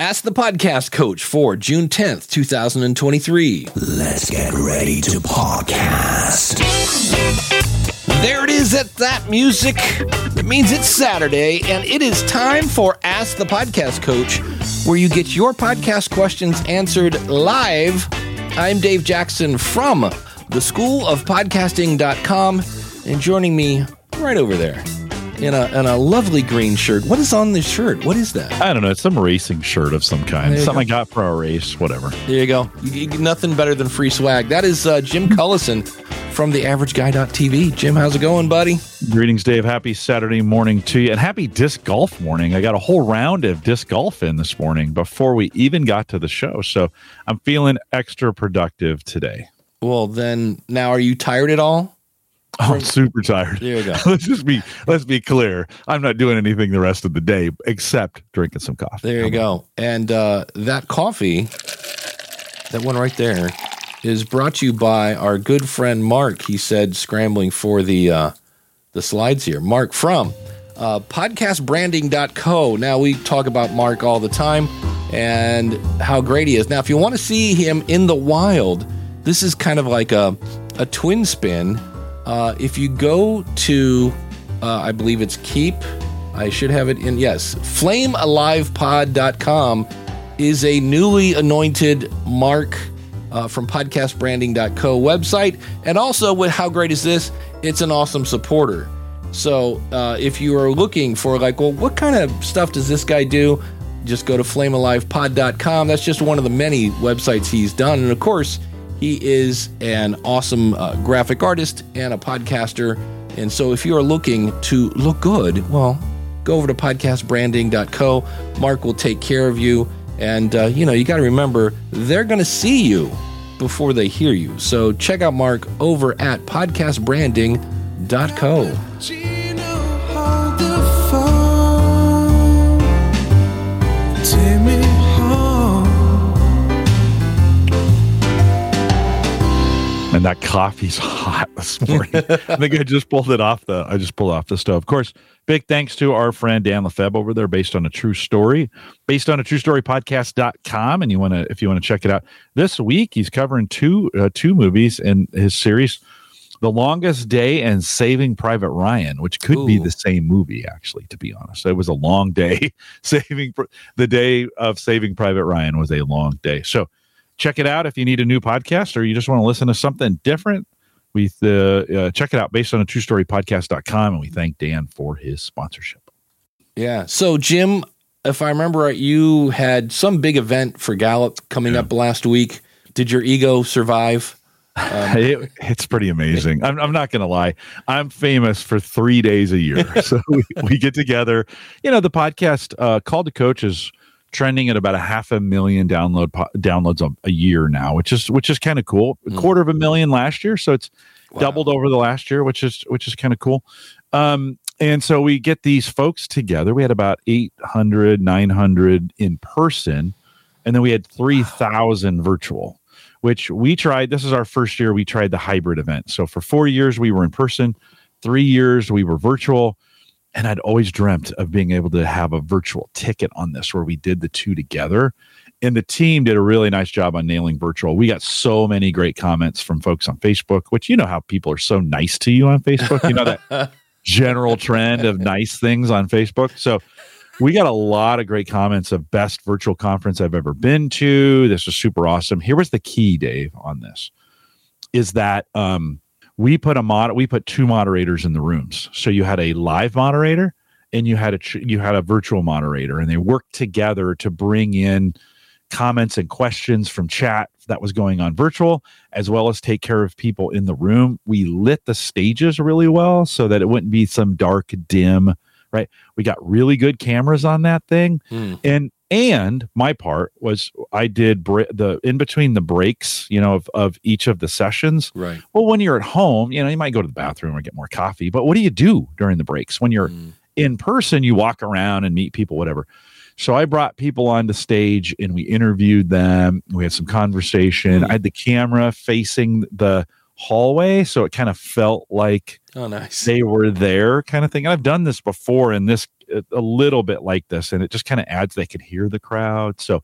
Ask the Podcast Coach for June 10th, 2023. Let's get ready to podcast. There it is at that music. It means it's Saturday, and it is time for Ask the Podcast Coach, where you get your podcast questions answered live. I'm Dave Jackson from the School of Podcasting.com, and joining me right over there in a, in a lovely green shirt. What is on this shirt? What is that? I don't know. It's some racing shirt of some kind. Something go. I got for our race, whatever. There you go. You, you nothing better than free swag. That is uh, Jim Collison from the AverageGuy.tv. Jim, how's it going, buddy? Greetings, Dave. Happy Saturday morning to you, and happy disc golf morning. I got a whole round of disc golf in this morning before we even got to the show, so I'm feeling extra productive today. Well, then, now are you tired at all? Oh, I'm super tired. There you go. let's just be let's be clear. I'm not doing anything the rest of the day except drinking some coffee. There you go. And uh, that coffee, that one right there, is brought to you by our good friend Mark. He said, scrambling for the uh, the slides here. Mark from uh, podcastbranding.co. Now, we talk about Mark all the time and how great he is. Now, if you want to see him in the wild, this is kind of like a, a twin spin. Uh, if you go to, uh, I believe it's Keep, I should have it in, yes, flamealivepod.com is a newly anointed Mark uh, from podcastbranding.co website. And also, with how great is this? It's an awesome supporter. So uh, if you are looking for, like, well, what kind of stuff does this guy do? Just go to flamealivepod.com. That's just one of the many websites he's done. And of course, he is an awesome uh, graphic artist and a podcaster. And so if you are looking to look good, well, go over to podcastbranding.co. Mark will take care of you. And, uh, you know, you got to remember, they're going to see you before they hear you. So check out Mark over at podcastbranding.co. and that coffee's hot this morning. I think I just pulled it off the I just pulled off the stove. Of course, big thanks to our friend Dan Lefebvre over there, based on a true story, based on a true story podcast.com. And you want to if you want to check it out. This week he's covering two uh, two movies in his series. The Longest Day and Saving Private Ryan, which could be the same movie, actually, to be honest. It was a long day. Saving the day of Saving Private Ryan was a long day. So check it out if you need a new podcast or you just want to listen to something different. We uh, uh, check it out based on a true story podcast.com. And we thank Dan for his sponsorship. Yeah. So, Jim, if I remember right, you had some big event for Gallup coming up last week. Did your ego survive? It- it's pretty amazing. I'm, I'm not going to lie. I'm famous for three days a year. So we, we get together. You know, the podcast uh, Called to Coach is trending at about a half a million download po- downloads a, a year now, which is which is kind of cool. A quarter of a million last year, so it's doubled over the last year, which is which is kind of cool. Um, and so we get these folks together. We had about 800, 900 in person, and then we had 3,000 virtual, which we tried. This is our first year we tried the hybrid event. So for four years, we were in person, three years, we were virtual. And I'd always dreamt of being able to have a virtual ticket on this where we did the two together. And the team did a really nice job on nailing virtual. We got so many great comments from folks on Facebook, which you know how people are so nice to you on Facebook. You know that general trend of nice things on Facebook. So we got a lot of great comments of best virtual conference I've ever been to. This was super awesome. Here was the key, Dave, on this is that um, we put a mod we put two moderators in the rooms. So you had a live moderator and you had a you had a virtual moderator and they worked together to bring in comments and questions from chat that was going on virtual as well as take care of people in the room. We lit the stages really well so that it wouldn't be some dark dim, right? We got really good cameras on that thing Hmm. and and my part was I did bre- the in between the breaks, you know, of, of each of the sessions. Right. Well, when you're at home, you know, you might go to the bathroom or get more coffee, but what do you do during the breaks? When you're Mm. in person, you walk around and meet people, whatever. So I brought people onto stage and we interviewed them. We had some conversation. I had the camera facing the hallway, so it kind of felt like Oh, nice. they were there kind of thing. And I've done this before in this a, a little bit like this, and it just kind of adds. They could hear the crowd, so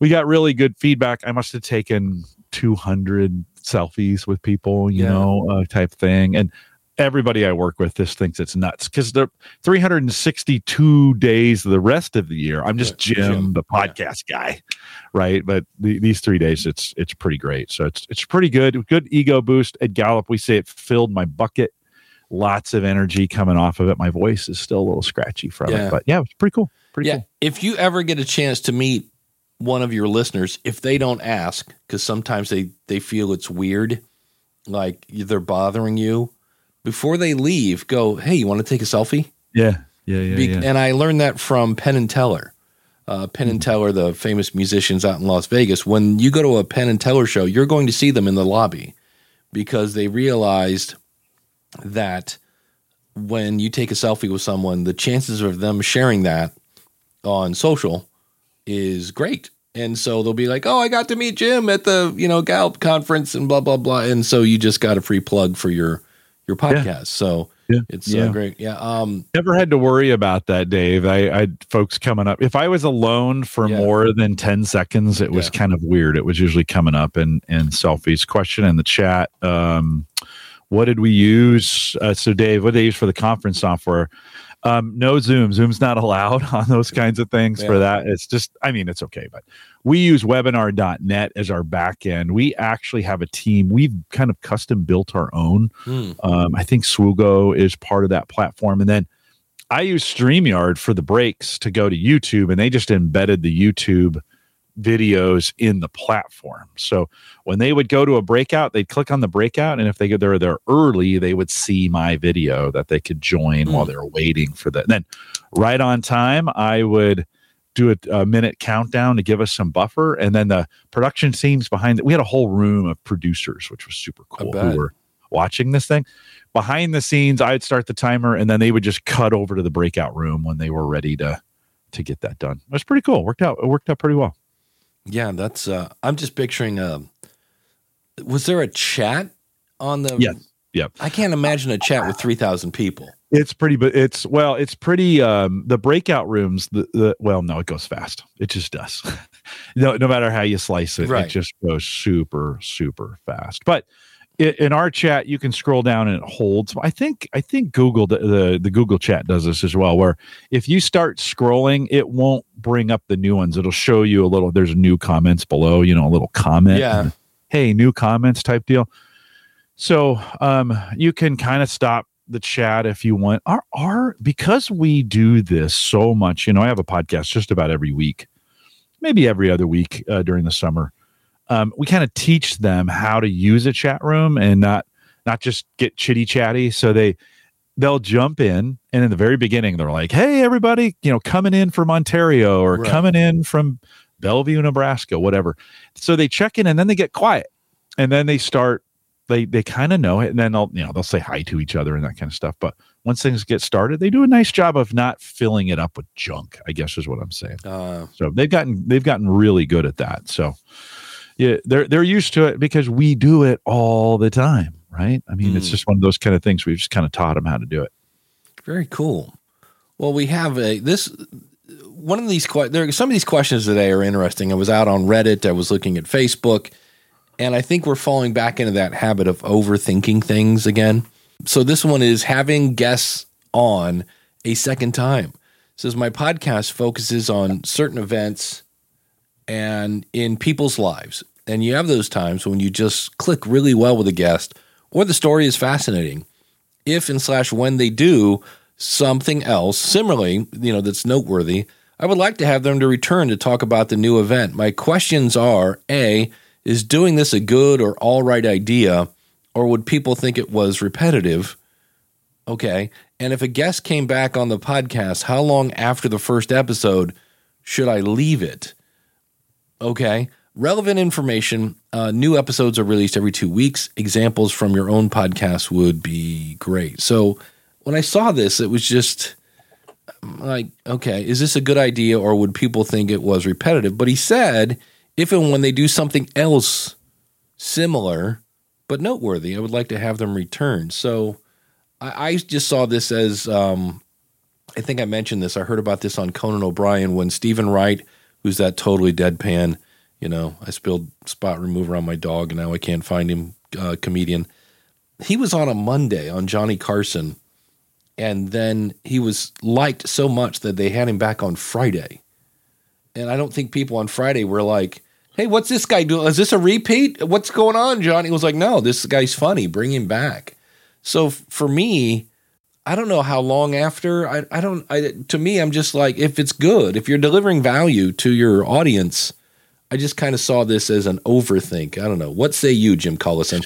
we got really good feedback. I must have taken 200 selfies with people, you Yeah. know, uh, type thing, and everybody I work with just thinks it's nuts because the 362 days of the rest of the year, I'm just Yeah, Jim, Jim. the Yeah. podcast guy, right? But the, these three days, it's it's pretty great. So it's it's pretty good. Good ego boost at Gallup. We say it filled my bucket. Lots of energy coming off of it. My voice is still a little scratchy from Yeah. it, but yeah, it's pretty cool. Pretty yeah. cool. If you ever get a chance to meet one of your listeners, if they don't ask, because sometimes they they feel it's weird, like they're bothering you, before they leave, go, "Hey, you want to take a selfie?" Yeah, yeah, yeah. Be- yeah. And I learned that from Penn and Teller. Uh, Penn and Teller, the famous musicians out in Las Vegas. When you go to a Penn and Teller show, you're going to see them in the lobby because they realized that when you take a selfie with someone, the chances of them sharing that on social is great. And so they'll be like, "Oh, I got to meet Jim at the you know Gallup conference and blah blah blah." And so you just got a free plug for your your podcast. So Yeah. it's Yeah. Uh, great. Yeah. Um. Never had to worry about that, Dave. I, I folks coming up. If I was alone for Yeah. more than 10 seconds, it was Yeah. kind of weird. It was usually coming up in, in selfies. Question in the chat. Um, what did we use? Uh, so, Dave, what did they use for the conference software? Um, no Zoom. Zoom's not allowed on those kinds of things for that. It's just, I mean, it's okay, but we use webinar.net as our back end. We actually have a team. We've kind of custom built our own. hmm. Um, I think Swoogo is part of that platform. And then I use StreamYard for the breaks to go to YouTube, and they just embedded the YouTube videos in the platform. So when they would go to a breakout, they'd click on the breakout, and if they go there there early, they would see my video that they could join while Hmm. they were waiting for that. then right on time, I would do a, a minute countdown to give us some buffer, and then the production teams behind it. We had a whole room of producers, which was super cool, who were watching this thing. Behind the scenes, I'd start the timer, and then they would just cut over to the breakout room when they were ready to to get that done. It was pretty cool. Worked out. It worked out pretty well. Yeah, that's. uh I'm just picturing. Um, was there a chat on the? Yes. Yep. I can't imagine a chat with three thousand people. It's pretty, but it's well, it's pretty. Um, the breakout rooms, the, the well, no, it goes fast. It just does. no, no matter how you slice it, Right. it just goes super, super fast. But in our chat, you can scroll down and it holds. I think, I think Google the, the the Google chat does this as well. Where if you start scrolling, it won't bring up the new ones. It'll show you a little. There's new comments below. You know, a little comment. Yeah. Hey, new comments type deal. So um, you can kind of stop the chat if you want. Our, our because we do this so much, you know, I have a podcast just about every week, maybe every other week uh, during the summer. Um, we kind of teach them how to use a chat room and not not just get chitty chatty. So they they'll jump in and in the very beginning they're like, "Hey, everybody, you know, coming in from Ontario or Right. coming in from Bellevue, Nebraska, whatever." So they check in and then they get quiet, and then they start they they kind of know it and then they'll you know they'll say hi to each other and that kind of stuff but once things get started they do a nice job of not filling it up with junk i guess is what i'm saying Uh, so they've gotten they've gotten really good at that so yeah they're they're used to it because we do it all the time right i mean it's Mm. just one of those kind of things we've just kind of taught them how to do it very cool. Well, we have a this. One of these there some of these questions today are interesting. I was out on Reddit. I was looking at Facebook, and I think we're falling back into that habit of overthinking things again. So this one is having guests on a second time. It says my podcast focuses on certain events and in people's lives. And you have those times when you just click really well with a guest or the story is fascinating. If and slash when they do something else similarly, you know, that's noteworthy, I would like to have them to return to talk about the new event. My questions are A, is doing this a good or all right idea, or would people think it was repetitive? Okay. And if a guest came back on the podcast, how long after the first episode should I leave it? Okay. Relevant information. Uh, new episodes are released every two weeks. Examples from your own podcast would be great. So when I saw this, it was just like, okay, is this a good idea or would people think it was repetitive? But he said, if and when they do something else similar but noteworthy, I would like to have them return. So I, I just saw this as um, I think I mentioned this. I heard about this on Conan O'Brien when Steven Wright, who's that totally deadpan, you know, I spilled spot remover on my dog and now I can't find him, uh, comedian. He was on a Monday on Johnny Carson, and then he was liked so much that they had him back on Friday. And I don't think people on Friday were like, "Hey, what's this guy doing? Is this a repeat? What's going on?" Johnny was like, "No, this guy's funny. Bring him back." So for me, I don't know how long after. I, I don't. I, to me, I'm just like, if it's good, if you're delivering value to your audience, I just kind of saw this as an overthink. I don't know. What say you, Jim Collison?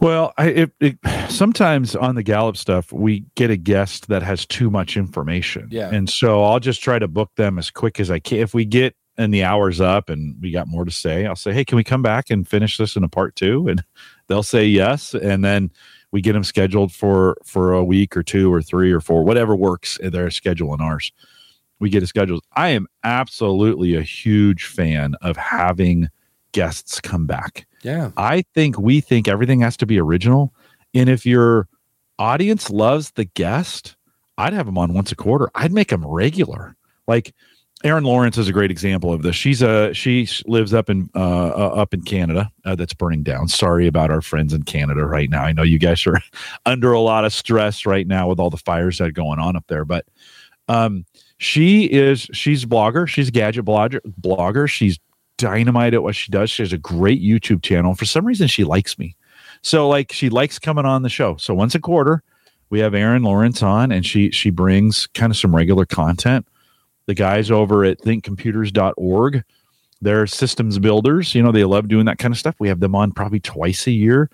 Well, I, it, it, sometimes on the Gallup stuff, we get a guest that has too much information. Yeah. And so I'll just try to book them as quick as I can. If we get and the hour's up and we got more to say, I'll say, hey, can we come back and finish this in a part two? And they'll say yes. And then we get them scheduled for for a week or two or three or four, whatever works in their schedule and ours. We get a schedule. I am absolutely a huge fan of having guests come back. Yeah. I think we think everything has to be original. And if your audience loves the guest, I'd have them on once a quarter. I'd make them regular. Like Erin Lawrence is a great example of this. She's a she lives up in uh, uh, up in Canada uh, that's burning down. Sorry about our friends in Canada right now. I know you guys are under a lot of stress right now with all the fires that are going on up there, but um, she is she's a blogger. She's a gadget blogger. Blogger. She's dynamite at what she does. She has a great YouTube channel. For some reason, she likes me. So like she likes coming on the show. So once a quarter, we have Erin Lawrence on, and she she brings kind of some regular content. The guys over at thinkcomputers.org, they're systems builders. You know, they love doing that kind of stuff. We have them on probably twice a year.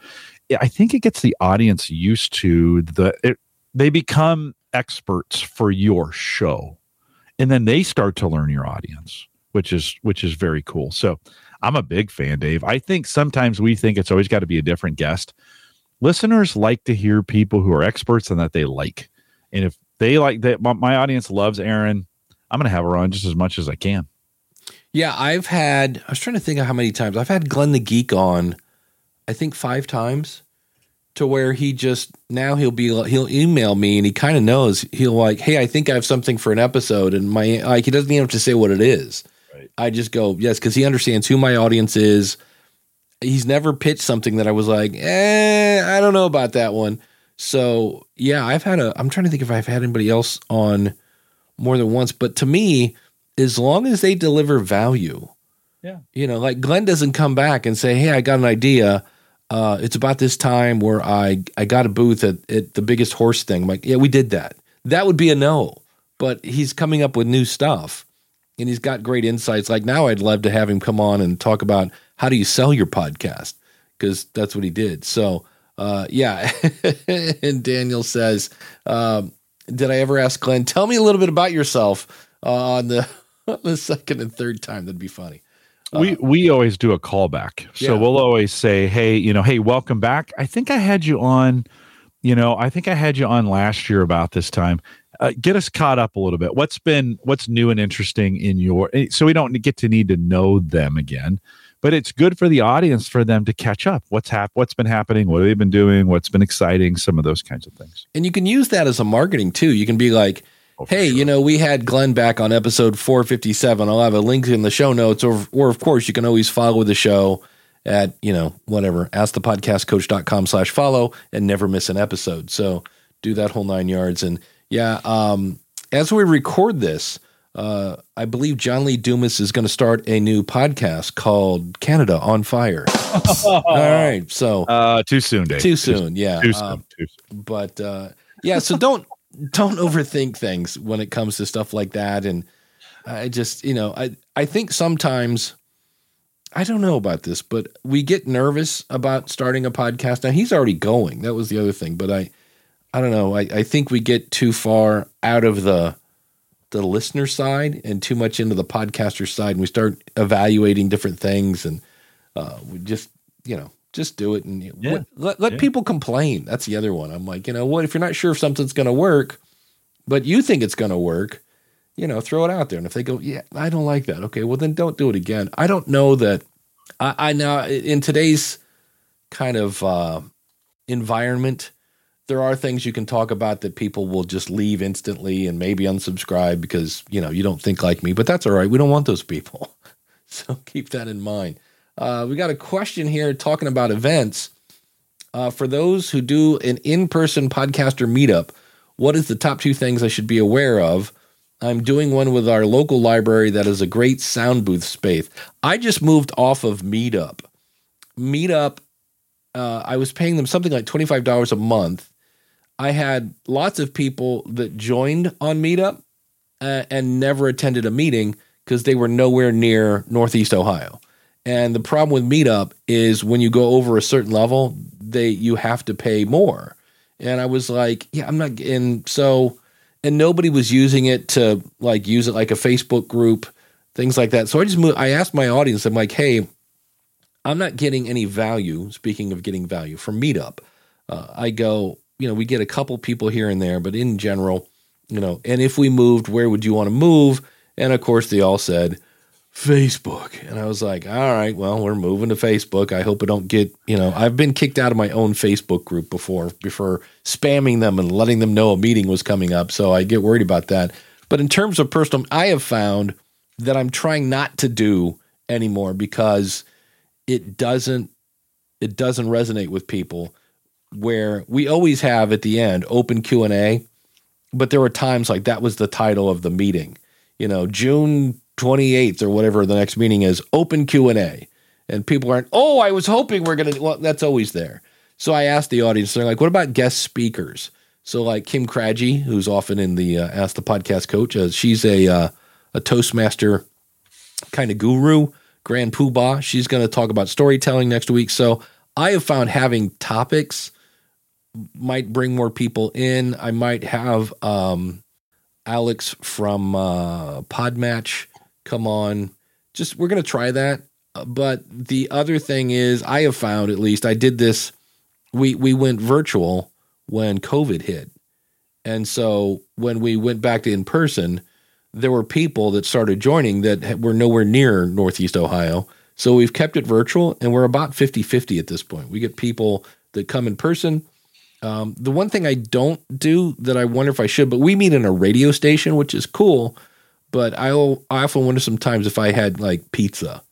I think it gets the audience used to the it, they become experts for your show. And then they start to learn your audience, which is which is very cool. So I'm a big fan, Dave. I think sometimes we think it's always got to be a different guest. Listeners like to hear people who are experts and that they like. And if they like that, my, my audience loves Erin. I'm going to have her on just as much as I can. Yeah, I've had. I was trying to think of how many times I've had Glenn the Geek on. I think five times, to where he just now he'll be he'll email me and he kind of knows he'll like, hey, I think I have something for an episode, and my like he doesn't even have to say what it is. Right. I just go yes because he understands who my audience is. He's never pitched something that I was like, eh, I don't know about that one. So yeah, I've had a. I'm trying to think if I've had anybody else on more than once, but to me, as long as they deliver value, Yeah. you know, like Glenn doesn't come back and say, "Hey, I got an idea. Uh, it's about this time where I I got a booth at, at the biggest horse thing." I'm like, yeah, we did that. That would be a no. But he's coming up with new stuff, and he's got great insights. Like now, I'd love to have him come on and talk about how do you sell your podcast because that's what he did. So, uh, yeah. and Daniel says, um, "Did I ever ask Glenn? Tell me a little bit about yourself uh, on the the second and third time. That'd be funny." we we always do a callback so Yeah. we'll always say hey you know hey welcome back i think i had you on you know i think i had you on last year about this time uh, get us caught up a little bit what's been what's new and interesting in your eh, so we don't get to need to know them again but it's good for the audience for them to catch up what's hap- what's been happening what have they been doing what's been exciting some of those kinds of things And you can use that as a marketing too. You can be like, Oh, hey, sure. you know, we had Glenn back on episode 457. I'll have a link in the show notes, or, or of course, you can always follow the show at, you know, whatever, askthepodcastcoach.com slash follow and never miss an episode. So do that whole nine yards. And yeah, um, as we record this, uh, I believe John Lee Dumas is going to start a new podcast called Canada on Fire. All right. So uh too soon dave too soon. Yeah. too soon, Um, too soon. but uh, yeah, so don't don't overthink things when it comes to stuff like that. And I just, you know, I I think sometimes I don't know about this, but we get nervous about starting a podcast. Now he's already going. That was the other thing, but I I don't know. I, I think we get too far out of the the listener side and too much into the podcaster side, and we start evaluating different things, and uh, we just you know just do it and Yeah. let let, let Yeah. people complain. That's the other one. I'm like, you know what? If you're not sure if something's going to work, but you think it's going to work, you know, throw it out there. And if they go, yeah, I don't like that. Okay, well then don't do it again. I don't know that. I, I now in today's kind of uh, environment, there are things you can talk about that people will just leave instantly and maybe unsubscribe because you know you don't think like me. But that's all right. We don't want those people, so keep that in mind. Uh, we got a question here talking about events. Uh, for those who do an in-person podcaster meetup, what is the top two things I should be aware of? I'm doing one with our local library that is a great sound booth space. I just moved off of Meetup. Meetup, uh, I was paying them something like $25 a month. I had lots of people that joined on Meetup uh, and never attended a meeting because they were nowhere near Northeast Ohio. And the problem with Meetup is when you go over a certain level, they you have to pay more. And I was like, yeah, I'm not. And so, and nobody was using it to like use it like a Facebook group, things like that. So I just moved. I asked my audience. I'm like, hey, I'm not getting any value. Speaking of getting value from Meetup, uh, I go, you know, we get a couple people here and there, but in general, you know, and if we moved, where would you want to move? And of course, they all said Facebook. And I was like, all right, well, we're moving to Facebook. I hope I don't get, you know, I've been kicked out of my own Facebook group before, before spamming them and letting them know a meeting was coming up. So I get worried about that. But in terms of personal, I have found that I'm trying not to do anymore because it doesn't it doesn't resonate with people where we always have at the end open Q&A but there were times like that was the title of the meeting you know June 28th or whatever the next meeting is open Q&A and people aren't oh I was hoping we're going to well that's always there so I asked the audience they're like what about guest speakers so like Kim Craggy who's often in the uh, ask the podcast coach uh, she's a uh, a toastmaster kind of guru Grand Poobah. She's going to talk about storytelling next week. So I have found having topics might bring more people in. I might have um, Alex from uh, Podmatch come on. Just we're to try that. Uh, But the other thing is, I have found at least I did this. We we went virtual when COVID hit, and so when we went back to in person, there were people that started joining that were nowhere near Northeast Ohio. So we've kept it virtual and we're about 50 50 at this point. We get people that come in person. Um, the one thing I don't do that I wonder if I should, but we meet in a radio station, which is cool. But I, I often wonder sometimes if I had like pizza,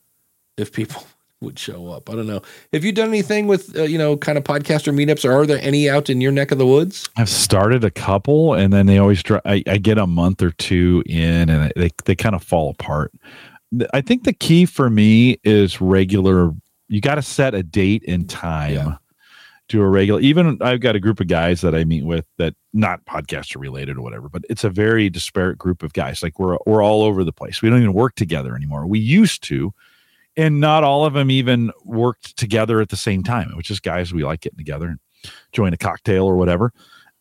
if people would show up. I don't know. Have you done anything with, uh, you know, kind of podcaster meetups or are there any out in your neck of the woods? I've started a couple, and then they always dry, I, I get a month or two in, and they they kind of fall apart. I think the key for me is regular. You got to set a date and time. Yeah. Do a regular. Even I've got a group of guys that I meet with that not podcaster related or whatever, but it's a very disparate group of guys. Like we're we're all over the place. We don't even work together anymore. We used to, and not all of them even worked together at the same time. It was just guys we like getting together and join a cocktail or whatever.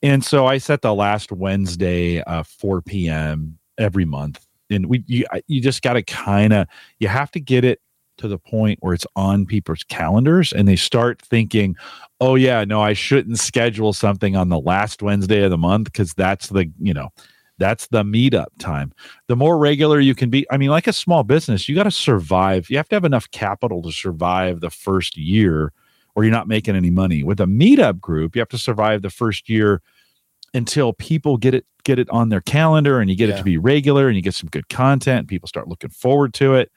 And so I set the last Wednesday, uh, 4 p.m. every month. And we, you, you just got to kind of, you have to get it to the point where it's on people's calendars and they start thinking, oh, yeah, no, I shouldn't schedule something on the last Wednesday of the month because that's the, you know, that's the meetup time. The more regular you can be, I mean, like a small business, you got to survive. You have to have enough capital to survive the first year or you're not making any money. With a meetup group, you have to survive the first year until people get it get it on their calendar and you get it to be regular and you get some good content. People start looking forward to it.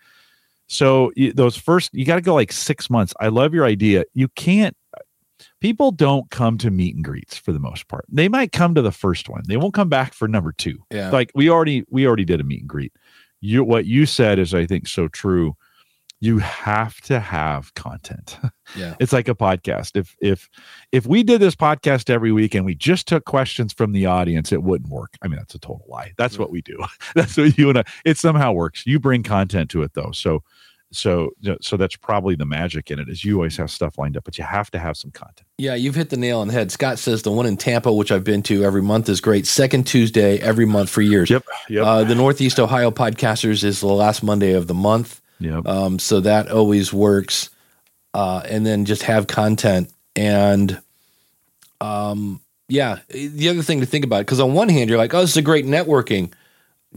So those first, you got to go like six months. I love your idea. You can't. People don't come to meet and greets for the most part. They might come to the first one. They won't come back for number two. Yeah. like we already we already did a meet and greet. You what you said is i think so true. You have to have content. Yeah. it's like a podcast. If if if we did this podcast every week and we just took questions from the audience it wouldn't work. I mean that's a total lie. That's mm-hmm. what we do. That's what you and I, it somehow works. You bring content to it though. So so so that's probably the magic in it is you always have stuff lined up but you have to have some content Yeah, you've hit the nail on the head. Scott says the one in Tampa, which I've been to every month, is great. Second Tuesday every month for years. yep yep Uh, the Northeast Ohio Podcasters is the last Monday of the month. yep Um, so that always works. Uh, and then just have content. And um, yeah, the other thing to think about, because on one hand, you're like, oh, this is a great networking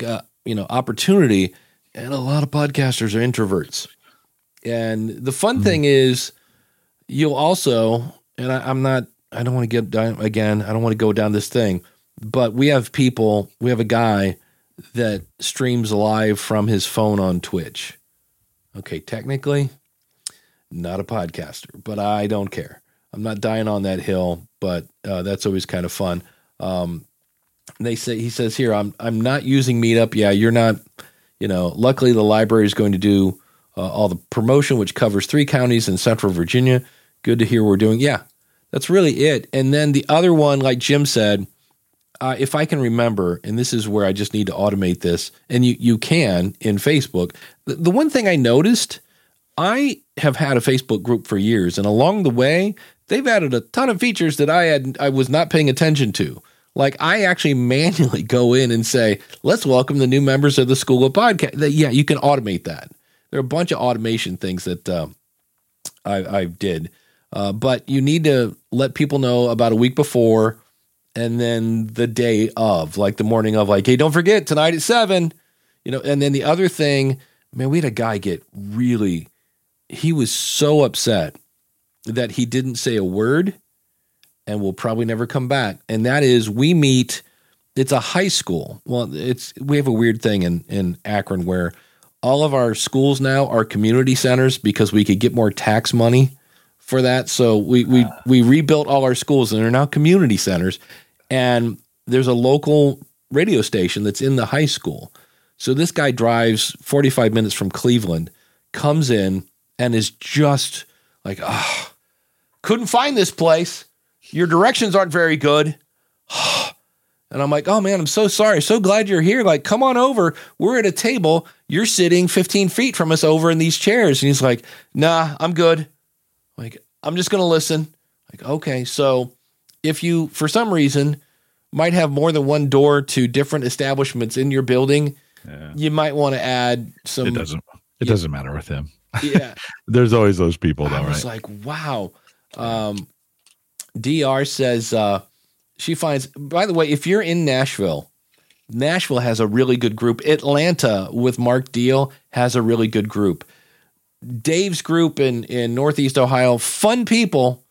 uh, you know, opportunity. And a lot of podcasters are introverts. And the fun thing is, you'll also, and I, I'm not, I don't want to get down again. I don't want to go down this thing, but we have people. We have a guy that streams live from his phone on Twitch. Okay, technically, not a podcaster, but I don't care. I'm not dying on that hill, but uh, that's always kind of fun. Um, they say he says here, I'm I'm not using Meetup. Yeah, you're not. You know, luckily the library is going to do uh, all the promotion, which covers three counties in Central Virginia. Good to hear we're doing. Yeah, that's really it. And then the other one, like Jim said, uh, if I can remember, and this is where I just need to automate this, and you you can in Facebook. The, the one thing I noticed, I have had a Facebook group for years, and along the way, they've added a ton of features that I had I was not paying attention to. Like I actually manually go in and say, "Let's welcome the new members of the School of Podcast." That- Yeah, you can automate that. There are a bunch of automation things that um, I, I did, uh, but you need to let people know about a week before, and then the day of, like the morning of, like, "Hey, don't forget tonight at 7. You know, and then the other thing, man, we had a guy get really. He was so upset that he didn't say a word and will probably never come back. And that is we meet it's a high school. Well, it's we have a weird thing in in Akron where all of our schools now are community centers because we could get more tax money for that. So we we we rebuilt all our schools and they're now community centers. And there's a local radio station that's in the high school. So this guy drives 45 minutes from Cleveland, comes in and is just like, ah, couldn't find this place. Your directions aren't very good. And I'm like, oh man, I'm so sorry. So glad you're here. Like, come on over. We're at a table. You're sitting 15 feet from us over in these chairs. And he's like, nah, I'm good. Like, I'm just going to listen. Like, okay. So if you, for some reason, might have more than one door to different establishments in your building, Yeah. you might want to add some. It doesn't. It doesn't matter with him. Yeah. There's always those people, though, I was right? like, wow. Um, Dr says uh, she finds. By the way, if you're in Nashville, Nashville has a really good group. Atlanta with Mark Deal has a really good group. Dave's group in in Northeast Ohio, fun people,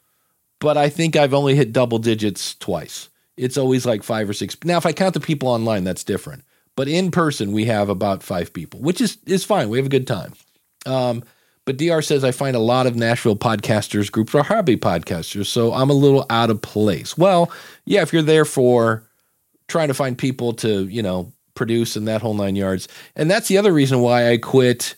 but I think I've only hit double digits twice. It's always like five or six. Now, if I count the people online, that's different. But in person, we have about five people, which is is fine. We have a good time. Um, but DR says I find a lot of Nashville podcasters groups are hobby podcasters, so I'm a little out of place. Well, yeah, if you're there for trying to find people to, you know, produce and that whole nine yards. And that's the other reason why I quit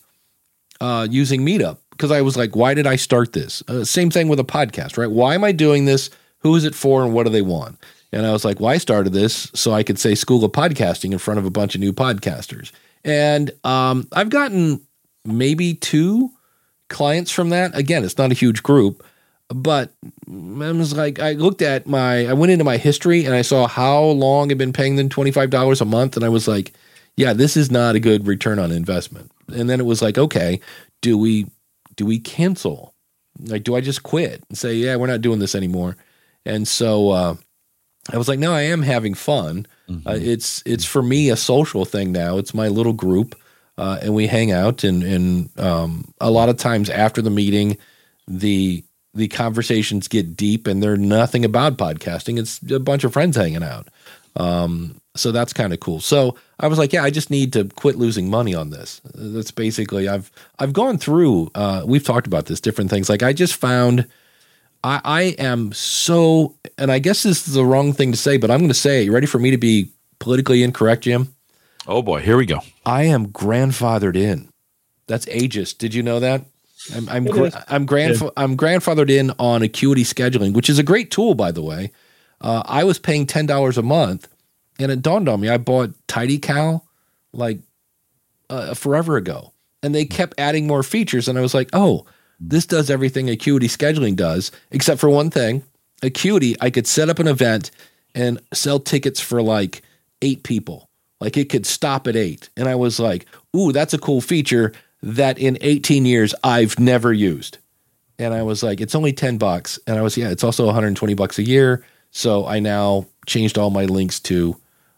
uh, using Meetup because I was like, why did I start this? Uh, same thing with a podcast, right? Why am I doing this? Who is it for and what do they want? And I was like, I started this so I could say School of Podcasting in front of a bunch of new podcasters. And um, I've gotten maybe two clients from that. Again, it's not a huge group, but I was like, I looked at my, I went into my history and I saw how long I've been paying them $25 a month. And I was like, yeah, this is not a good return on investment. And then it was like, okay, do we, do we cancel? Like, do I just quit and say, yeah, we're not doing this anymore? And so, uh, I was like, no, I am having fun. Uh, it's it's for me a social thing now. It's my little group, uh, and we hang out. And and um, a lot of times after the meeting, the the conversations get deep, and they're nothing about podcasting. It's a bunch of friends hanging out. Um, so that's kind of cool. So I was like, yeah, I just need to quit losing money on this. That's basically I've I've gone through. Uh, we've talked about this different things. Like I just found. I, I am so, and I guess this is the wrong thing to say, but I'm going to say, you ready for me to be politically incorrect, Jim? Oh boy, here we go. I am grandfathered in. That's ageist. Did you know that? I'm I'm, gra- I'm grand I'm grandfathered in on Acuity scheduling, which is a great tool, by the way. Uh, I was paying ten dollars a month, and it dawned on me I bought TidyCal like uh, forever ago, and they kept adding more features, and I was like, oh, this does everything Acuity scheduling does, except for one thing. Acuity, I could set up an event and sell tickets for like eight people. Like it could stop at eight. And I was like, ooh, that's a cool feature that in 18 years I've never used. And I was like, it's only 10 bucks. And I was, yeah, it's also 120 bucks a year. So I now changed all my links to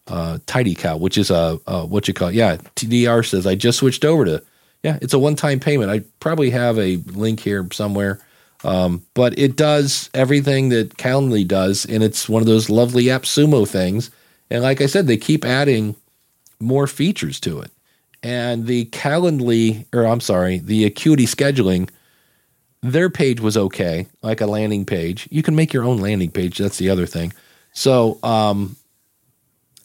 uh, TidyCal, which is a, a what you call, it? yeah, TDR says I just switched over to, yeah, it's a one time payment. I probably have a link here somewhere. Um, but it does everything that Calendly does, and it's one of those lovely AppSumo things. And like I said, they keep adding more features to it. And the Calendly, or I'm sorry, the Acuity scheduling, their page was okay, like a landing page. You can make your own landing page. That's the other thing. So um,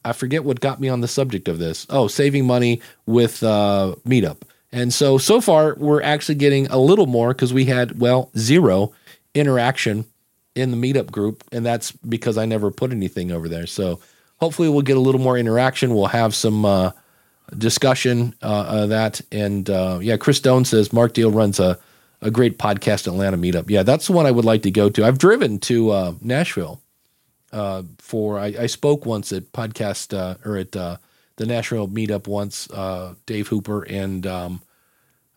I forget what got me on the subject of this. Oh, saving money with uh, Meetup. And so, so far, we're actually getting a little more because we had, well, zero interaction in the Meetup group. And that's because I never put anything over there. So hopefully, we'll get a little more interaction. We'll have some uh, discussion uh, of that. And uh, yeah, Chris Stone says Mark Deal runs a, a great podcast Atlanta Meetup. Yeah, that's the one I would like to go to. I've driven to uh, Nashville uh, for I, I spoke once at podcast uh, or at uh, the Nashville meetup once. Uh, Dave Hooper and um,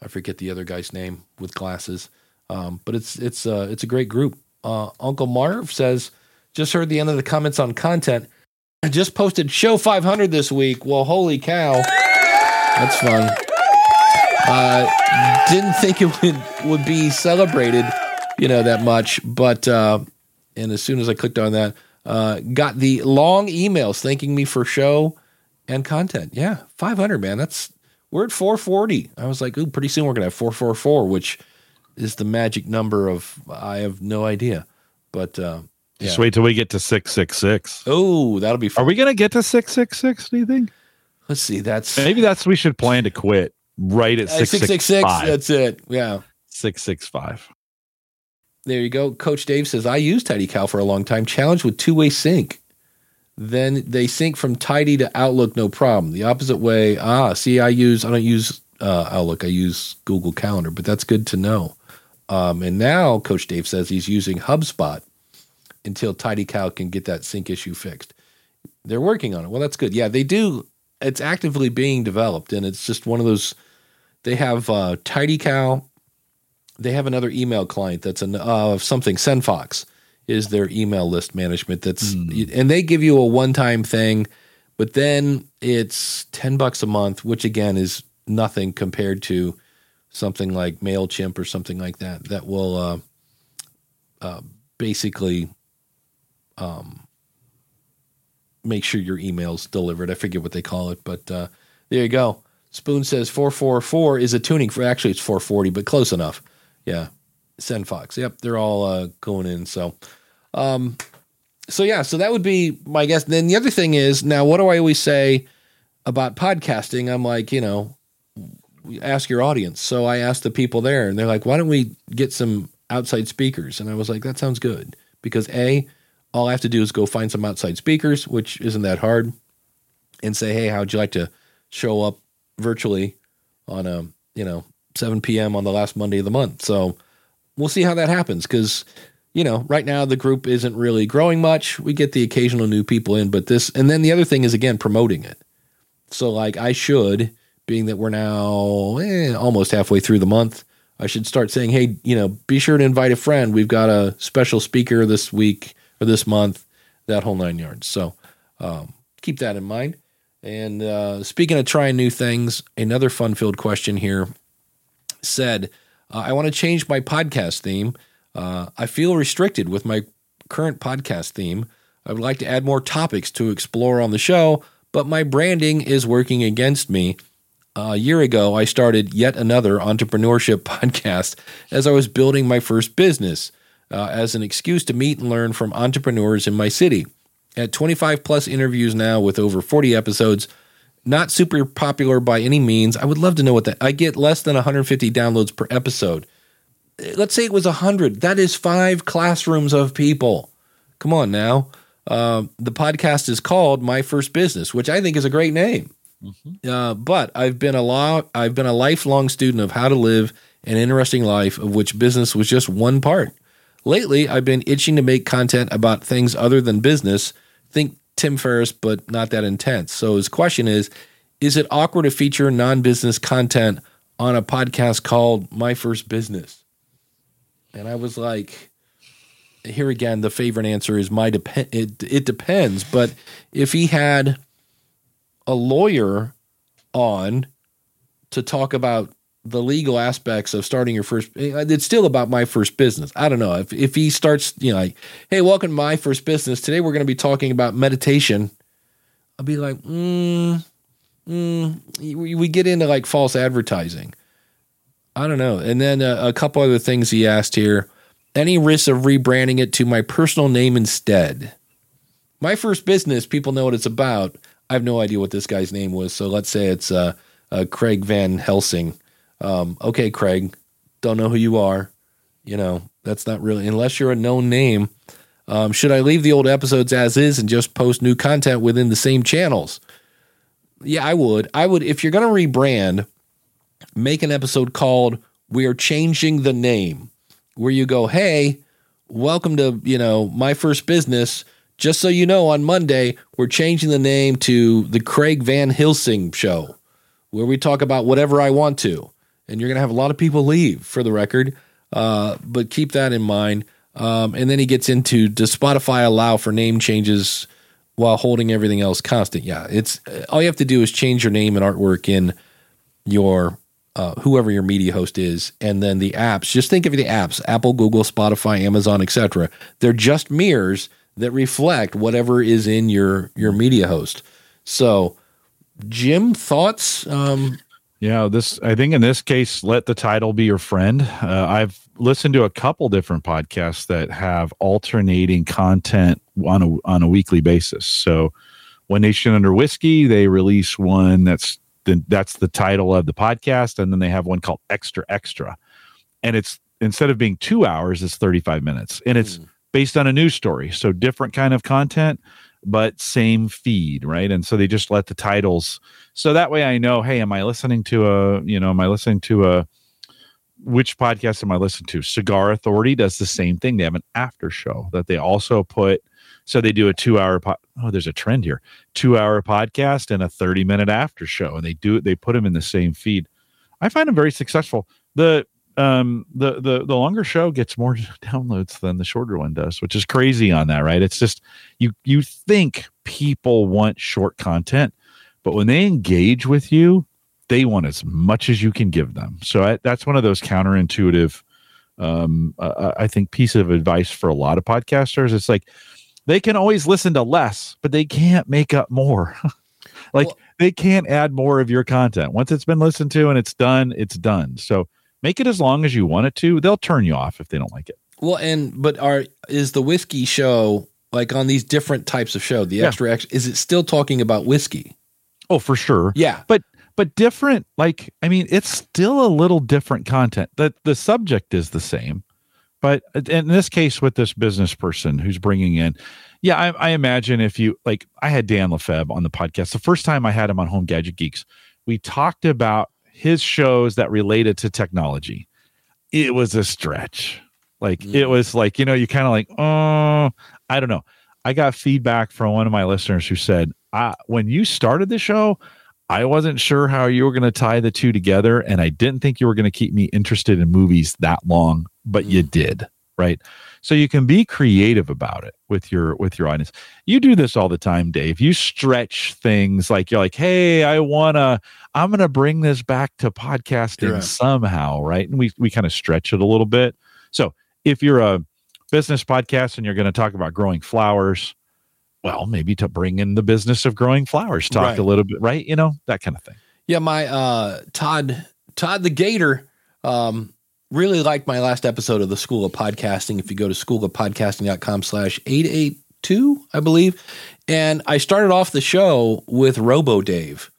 I forget the other guy's name with glasses, um, but it's it's uh, it's a great group. Uh, Uncle Marv says just heard the end of the comments on content. I just posted show 500 this week. Well, holy cow, that's fun. Uh, didn't think it would would be celebrated, you know, that much, but uh, and as soon as I clicked on that, uh, got the long emails thanking me for show and content. Yeah, 500, man. That's we're at 440. I was like, ooh, pretty soon we're gonna have 444, which is the magic number of I have no idea, but uh, yeah. Just wait till we get to 666. Oh, that'll be Fun. Are we going to get to 666, do you think? Let's see. That's Maybe that's we should plan to quit right at uh, 666. That's it. Yeah. 665. There you go. Coach Dave says, I used TidyCal for a long time, challenged with two way sync. Then they sync from Tidy to Outlook, no problem. The opposite way, ah, see, I use, I don't use uh, Outlook, I use Google Calendar, but that's good to know. Um, and now Coach Dave says he's using HubSpot until TidyCal can get that sync issue fixed. They're working on it. Well, that's good. Yeah, they do. It's actively being developed, and it's just one of those. They have uh, cow. They have another email client that's an uh, something. SendFox is their email list management. That's and they give you a one-time thing, but then it's ten bucks a month, which again is nothing compared to something like Mailchimp or something like that. That will uh, uh, basically um, make sure your email's delivered. I forget what they call it, but uh, there you go. Spoon says 444 is a tuning for actually it's 440, but close enough. Yeah. Send Fox. Yep, they're all uh, going in. So, um, so yeah, so that would be my guess. Then the other thing is now, what do I always say about podcasting? I'm like, you know, ask your audience. So I asked the people there, and they're like, why don't we get some outside speakers? And I was like, that sounds good because a, all I have to do is go find some outside speakers, which isn't that hard, and say, hey, how'd you like to show up virtually on a you know 7 p.m. on the last Monday of the month? So we'll see how that happens because you know right now the group isn't really growing much. We get the occasional new people in, but this and then the other thing is again promoting it. So like I should, being that we're now eh, almost halfway through the month, I should start saying, hey, you know, be sure to invite a friend. We've got a special speaker this week or this month, that whole nine yards. So um, keep that in mind. And uh, speaking of trying new things, another fun-filled question here said, uh, I want to change my podcast theme. Uh, I feel restricted with my current podcast theme. I would like to add more topics to explore on the show, but my branding is working against me. a year ago, I started yet another entrepreneurship podcast as I was building my first business uh, as an excuse to meet and learn from entrepreneurs in my city. At 25 plus interviews now with over 40 episodes, not super popular by any means. I would love to know what that. I get less than 150 downloads per episode. Uh, Let's say it was 100. That is five classrooms of people. Come on now. Uh, the podcast is called My First Business, which I think is a great name. Uh, but I've been a law, I've been a lifelong student of how to live an interesting life, of which business was just one part. Lately, I've been itching to make content about things other than business. Think Tim Ferriss, but not that intense. So his question is: Is it awkward to feature non-business content on a podcast called My First Business? And I was like, here again, the favorite answer is my depend. It it depends, but if he had a lawyer on to talk about the legal aspects of starting your first it's still about my first business. I don't know. If, if he starts you know like hey welcome to my first business. Today we're going to be talking about meditation. I'll be like mm, mm, we, get into like false advertising. I don't know. And then uh, a couple other things he asked here. Any risk of rebranding it to my personal name instead? My first business people know what it's about. I have no idea what this guy's name was so let's say it's uh, uh, craig van helsing um, okay, Craig, don't know who you are. You know, that's not really, unless you're a known name. Um, should I leave the old episodes as is and just post new content within the same channels? Yeah, I would. I would, if you're going to rebrand, make an episode called We Are Changing the Name, where you go, hey, welcome to, you know, my first business. Just so you know, on Monday, we're changing the name to the Craig Van Helsing Show, where we talk about whatever I want to and you're going to have a lot of people leave for the record. Uh, but keep that in mind. Um, and then he gets into does Spotify allow for name changes while holding everything else constant? Yeah, it's all you have to do is change your name and artwork in your uh, whoever your media host is, and then the apps. Just think of the apps: Apple, Google, Spotify, Amazon, etc. They're just mirrors that reflect whatever is in your your media host. So, Jim, thoughts? Um, Yeah, this I think in this case, let the title be your friend. Uh, I've listened to a couple different podcasts that have alternating content on a on a weekly basis. So, One Nation Under Whiskey, they release one that's the, that's the title of the podcast, and then they have one called Extra Extra, and it's instead of being two hours, it's thirty five minutes, and it's based on a news story. So different kind of content, but same feed, right? And so they just let the titles so that way I know, hey, am I listening to a, you know, am I listening to a which podcast am I listening to? Cigar Authority does the same thing. They have an after show that they also put so they do a 2-hour po- oh, there's a trend here. 2-hour podcast and a 30-minute after show and they do it, they put them in the same feed. I find them very successful. The um the the the longer show gets more downloads than the shorter one does which is crazy on that right? It's just you you think people want short content but when they engage with you they want as much as you can give them. So I, that's one of those counterintuitive um uh, i think piece of advice for a lot of podcasters. It's like they can always listen to less but they can't make up more. Like Well- they can't add more of your content. Once it's been listened to and it's done it's done. So make it as long as you want it to they'll turn you off if they don't like it Well, and but are is the whiskey show like on these different types of show, the Yeah. extra extra is it still talking about whiskey? oh for sure Yeah. but but different like i mean it's still a little different content the the subject is the same but in this case with this business person who's bringing in yeah I, I imagine if you like i had dan lefebvre on the podcast the first time i had him on home gadget geeks we talked about his shows that related to technology it was a stretch like it Mm. was like you know you kind of like oh i don't know i got feedback from one of my listeners who said I, when you started the show I wasn't sure how you were going to tie the two together, and I didn't think you were going to keep me interested in movies that long, but you did, right? So you can be creative about it with your with your audience. You do this all the time, Dave. You stretch things like you're like, "Hey, I wanna, I'm gonna bring this back to podcasting Right. somehow," right? And we we kind of stretch it a little bit. So if you're a business podcast and you're going to talk about growing flowers, well, maybe to bring in the business of growing flowers, talk Right. a little bit, right? You know, that kind of thing. Yeah, my uh Todd Todd the Gator um really liked my last episode of the School of Podcasting. If you go to schoolofpodcasting.com slash eight eight two, I believe. And I started off the show with Robo Dave,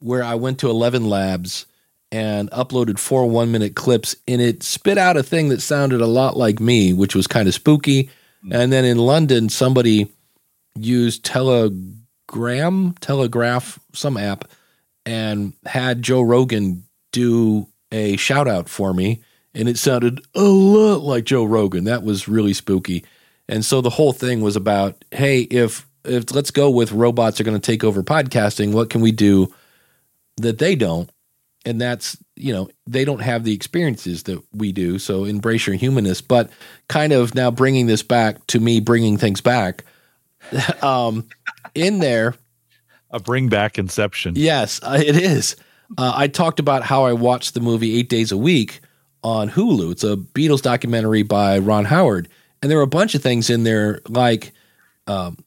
where I went to Eleven Labs and uploaded four one minute clips and it spit out a thing that sounded a lot like me, which was kind of spooky. And then in London, somebody used Telegram, Telegraph, some app, and had Joe Rogan do a shout out for me. And it sounded a lot like Joe Rogan. That was really spooky. And so the whole thing was about, hey, if if let's go with robots are going to take over podcasting, what can we do that they don't? And that's, you know, they don't have the experiences that we do. So embrace your humanness, but kind of now bringing this back to me bringing things back. um in there A bring back Inception. Yes, uh, it is. uh, I talked about how I watched the movie Eight Days a Week on Hulu. It's a Beatles documentary by Ron Howard, and there were a bunch of things in there like um,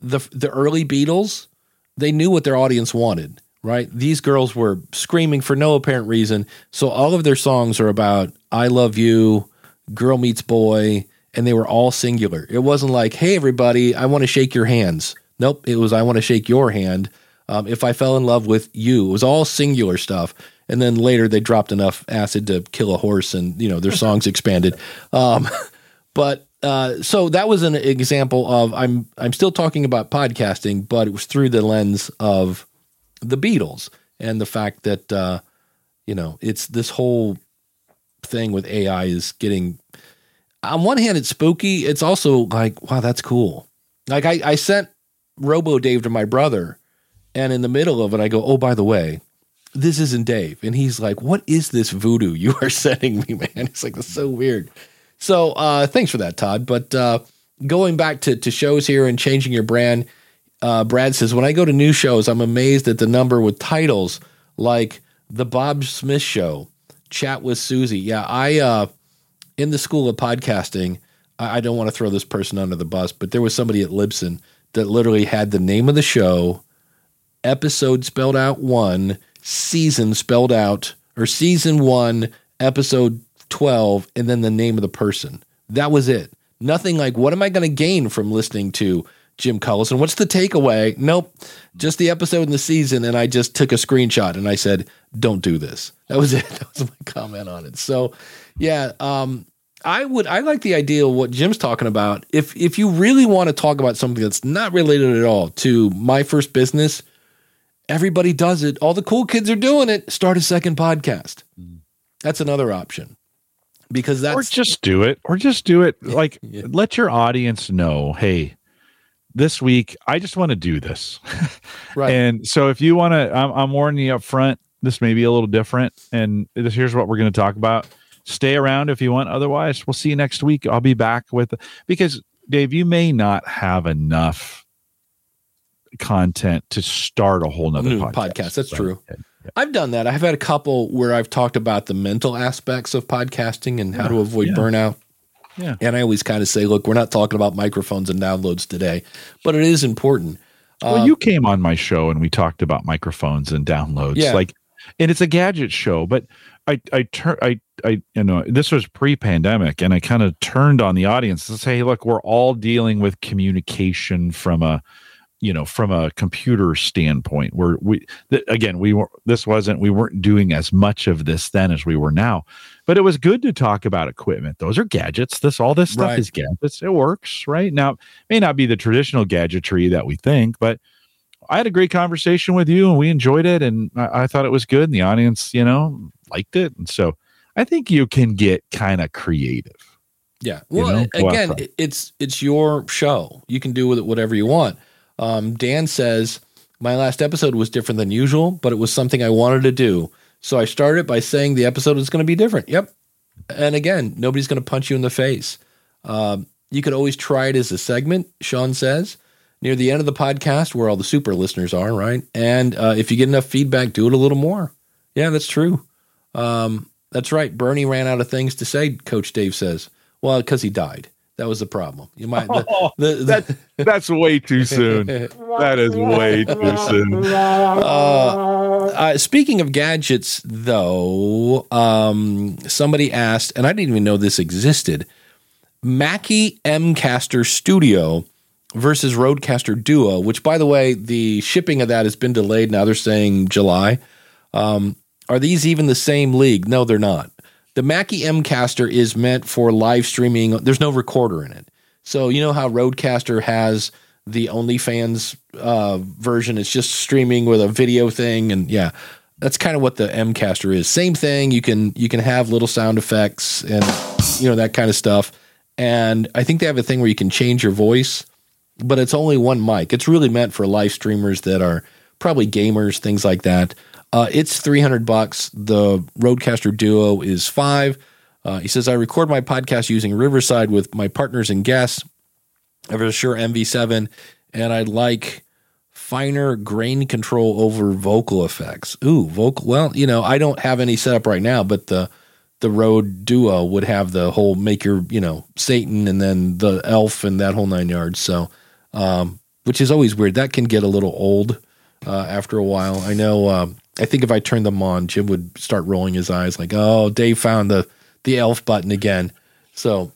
the the early Beatles. They knew what their audience wanted, right? These girls were screaming for no apparent reason, so all of their songs are about "I love you," "Girl meets boy," and they were all singular. It wasn't like, "Hey, everybody, I want to shake your hands." Nope, it was, "I want to shake your hand." Um, if I fell in love with you, it was all singular stuff. And then later they dropped enough acid to kill a horse, and you know their songs expanded. Um, but uh, so that was an example of I'm I'm still talking about podcasting, but it was through the lens of the Beatles and the fact that uh, you know it's this whole thing with AI is getting. On one hand, it's spooky. It's also like, wow, that's cool. Like I, I sent Robo Dave to my brother, and in the middle of it, I go, oh, by the way, this isn't Dave. And he's like, what is this voodoo you are sending me, man? It's like, that's so weird. So uh, thanks for that, Todd. But uh, going back to, to shows here and changing your brand, uh, Brad says, when I go to new shows, I'm amazed at the number with titles like The Bob Smith Show, Chat with Susie. Yeah, I, uh, in the school of podcasting, I, I don't want to throw this person under the bus, but there was somebody at Libsyn that literally had the name of the show, episode spelled out one, season spelled out, or season one, episode 12, and then the name of the person. That was it. Nothing like, what am I going to gain from listening to Jim Collison? What's the takeaway? Nope. Just the episode and the season. And I just took a screenshot and I said, don't do this. That was it. That was my comment on it. So, yeah, um, I would I like the idea of what Jim's talking about. If if you really want to talk about something that's not related at all to my first business, everybody does it. All the cool kids are doing it. Start a second podcast. Mm. That's another option. Because that's or just do it or just do it like let your audience know hey this week i just want to do this right. and so if you want to I'm, I'm warning you up front this may be a little different and this, here's what we're going to talk about stay around if you want otherwise we'll see you next week i'll be back with because dave you may not have enough content to start a whole nother podcast, podcast. That's right? true. Yeah. I've done that. I've had a couple where I've talked about the mental aspects of podcasting and how to avoid yeah. burnout. Yeah. And I always kind of say, look, we're not talking about microphones and downloads today, but it is important. Well, Um, you came on my show and we talked about microphones and downloads. Yeah. Like, and it's a gadget show, but I, I turn, I, I, you know, this was pre-pandemic, and I kind of turned on the audience to say, hey, look, we're all dealing with communication from a, you know, from a computer standpoint. Where we, th- again, we were, this wasn't, we weren't doing as much of this then as we were now, but it was good to talk about equipment. Those are gadgets. This, all this stuff Right. is gadgets. It works, right? Now, it may not be the traditional gadgetry that we think, but I had a great conversation with you and we enjoyed it. And I, I thought it was good. And the audience, you know, liked it. And so I think you can get kind of creative. Yeah. you Well, know, again, it's it's your show. You can do with it whatever you want. Um, Dan says my last episode was different than usual, but it was something I wanted to do. So I started by saying the episode is going to be different. Yep. And again, nobody's going to punch you in the face. Um, you could always try it as a segment. Sean says near the end of the podcast, where all the super listeners are, right? And uh, if you get enough feedback, do it a little more. Yeah, that's true. Um, that's right. Bernie ran out of things to say. Coach Dave says, "Well, because he died. That was the problem. You might. Oh, the, the, that, that's way too soon. That is way too soon. Uh, speaking of gadgets, though, um, somebody asked, and I didn't even know this existed Mackie Mcaster Studio versus RodeCaster Duo, which, by the way, the shipping of that has been delayed. Now they're saying July. Um, are these even the same league? No, they're not. The Mackie Mcaster is meant for live streaming. There's no recorder in it. So, you know how RodeCaster has the OnlyFans uh, version? It's just streaming with a video thing. And yeah, that's kind of what the Mcaster is. Same thing. You can you can have little sound effects and you know that kind of stuff. And I think they have a thing where you can change your voice, but it's only one mic. It's really meant for live streamers that are probably gamers, things like that. Uh, it's 300 bucks. The RodeCaster Duo is five. Uh, he says, I record my podcast using Riverside with my partners and guests. I have a Shure MV7, and I'd like finer grain control over vocal effects. Ooh, vocal. Well, you know, I don't have any setup right now, but the the Rode Duo would have the whole make your you know Satan and then the elf and that whole nine yards. So, um, which is always weird. That can get a little old uh, after a while. I know. Um, I think if I turned them on, Jim would start rolling his eyes like, "Oh, Dave found the the elf button again." So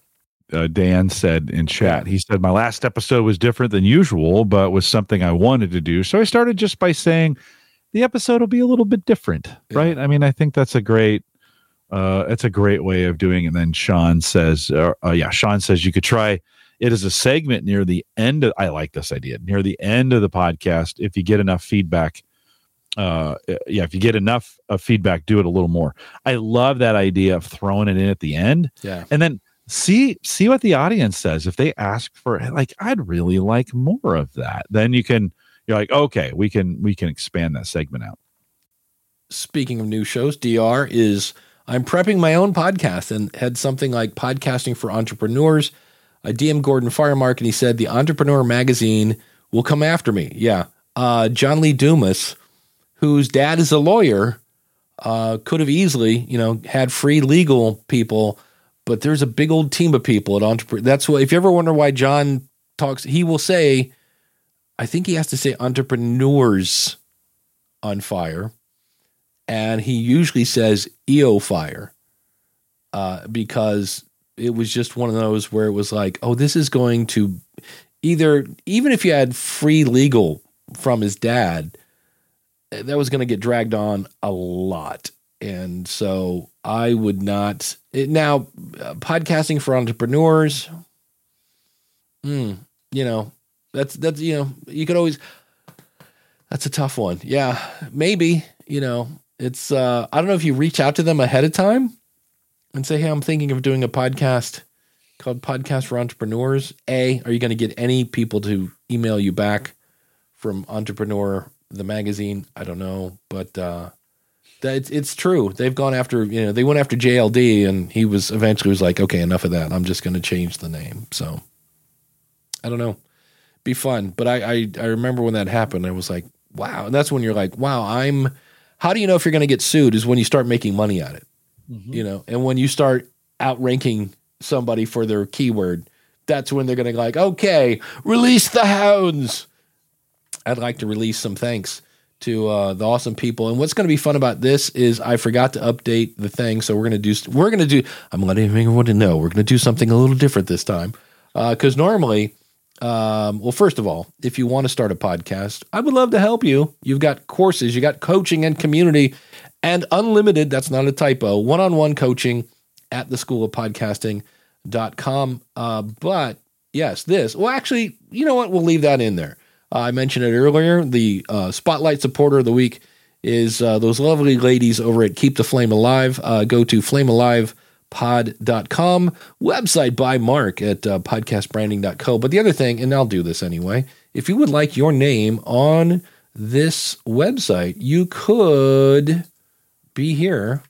uh, Dan said in chat. He said, My last episode was different than usual, but was something I wanted to do. So I started just by saying the episode will be a little bit different, Yeah. right? I mean, I think that's a great. Uh, it's a great way of doing it. And then Sean says, uh, uh, yeah, Sean says you could try it as a segment near the end. Of, I like this idea near the end of the podcast. If you get enough feedback, uh, yeah, if you get enough uh, feedback, do it a little more. I love that idea of throwing it in at the end yeah, and then see see what the audience says if they ask for like i'd really like more of that then you can you're like okay we can we can expand that segment out speaking of new shows, DR is I'm prepping my own podcast and had something like podcasting for entrepreneurs. I DM Gordon Firemark and he said the Entrepreneur magazine will come after me. Yeah. Uh, John Lee Dumas, whose dad is a lawyer, uh, could have easily, you know, had free legal people, but there's a big old team of people at Entrepreneur. That's what, if you ever wonder why John talks, he will say, I think he has to say entrepreneurs on fire and he usually says EO fire uh, because it was just one of those where it was like, oh, this is going to either, even if you had free legal from his dad, that was going to get dragged on a lot. And so I would not. It, now, uh, podcasting for entrepreneurs, mm, you know, that's, that's, you know, you could always, that's a tough one. Yeah, maybe, you know, it's uh I don't know if you reach out to them ahead of time and say, "Hey, I'm thinking of doing a podcast called Podcast for Entrepreneurs." A, are you going to get any people to email you back from Entrepreneur the magazine? I don't know, but uh that it's, it's true. They've gone after, you know, they went after JLD and he was eventually was like, "Okay, enough of that. I'm just going to change the name." So I don't know. Be fun, but I, I I remember when that happened. I was like, "Wow." And that's when you're like, "Wow, I'm how do you know if you're going to get sued is when you start making money at it you know and when you start outranking somebody for their keyword that's when they're going to like okay release the hounds i'd like to release some thanks to uh, the awesome people and what's going to be fun about this is i forgot to update the thing so we're going to do we're going to do i'm letting everyone know we're going to do something a little different this time because normally um, well, first of all, if you want to start a podcast, I would love to help you. You've got courses, you got coaching and community and unlimited, that's not a typo, one on one coaching at the school of podcasting.com. Uh, but yes, this, well, actually, you know what? We'll leave that in there. Uh, I mentioned it earlier. The uh, spotlight supporter of the week is uh, those lovely ladies over at Keep the Flame Alive. Uh, go to flamealive.com, website by Mark at uh, podcastbranding.co. But the other thing, and I'll do this anyway, if you would like your name on this website, you could be here.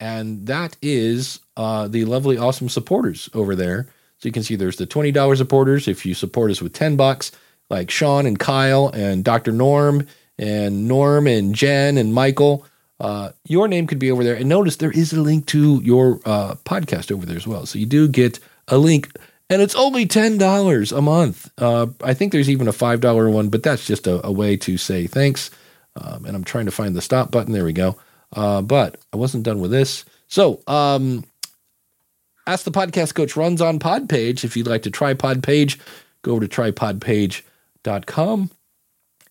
And that is uh, the lovely, awesome supporters over there. So you can see there's the $20 supporters. If you support us with 10 bucks, like Sean and Kyle and Dr. Norm and Norm and Jen and Michael, uh, your name could be over there. And notice there is a link to your uh, podcast over there as well. So you do get a link, and it's only $10 a month. Uh, I think there's even a $5 one, but that's just a, a way to say thanks. Um, and I'm trying to find the stop button. There we go. Uh, but I wasn't done with this. So, um, Ask the Podcast Coach runs on Podpage. If you'd like to try Podpage, go over to trypodpage.com.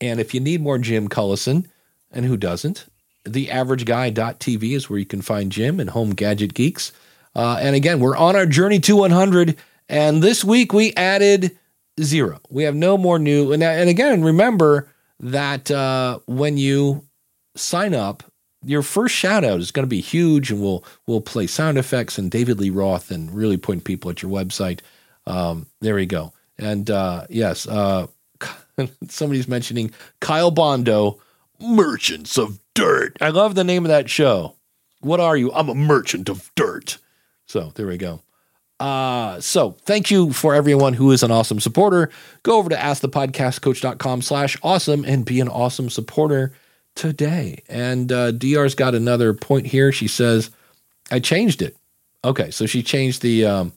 And if you need more Jim Collison, and who doesn't, theaverageguy.tv is where you can find Jim and Home Gadget Geeks. Uh, and again, we're on our journey to 100. And this week we added zero. We have no more new. And, and again, remember that uh, when you sign up, your first shout out is going to be huge, and we'll we'll play sound effects and David Lee Roth and really point people at your website. Um, there we go. And uh, yes, uh, somebody's mentioning Kyle Bondo, Merchants of Dirt. I love the name of that show. What are you? I'm a merchant of dirt. So there we go. Uh, so thank you for everyone who is an awesome supporter. Go over to askthepodcastcoach.com slash awesome and be an awesome supporter today. And uh, DR's got another point here. She says, I changed it. Okay, so she changed the um,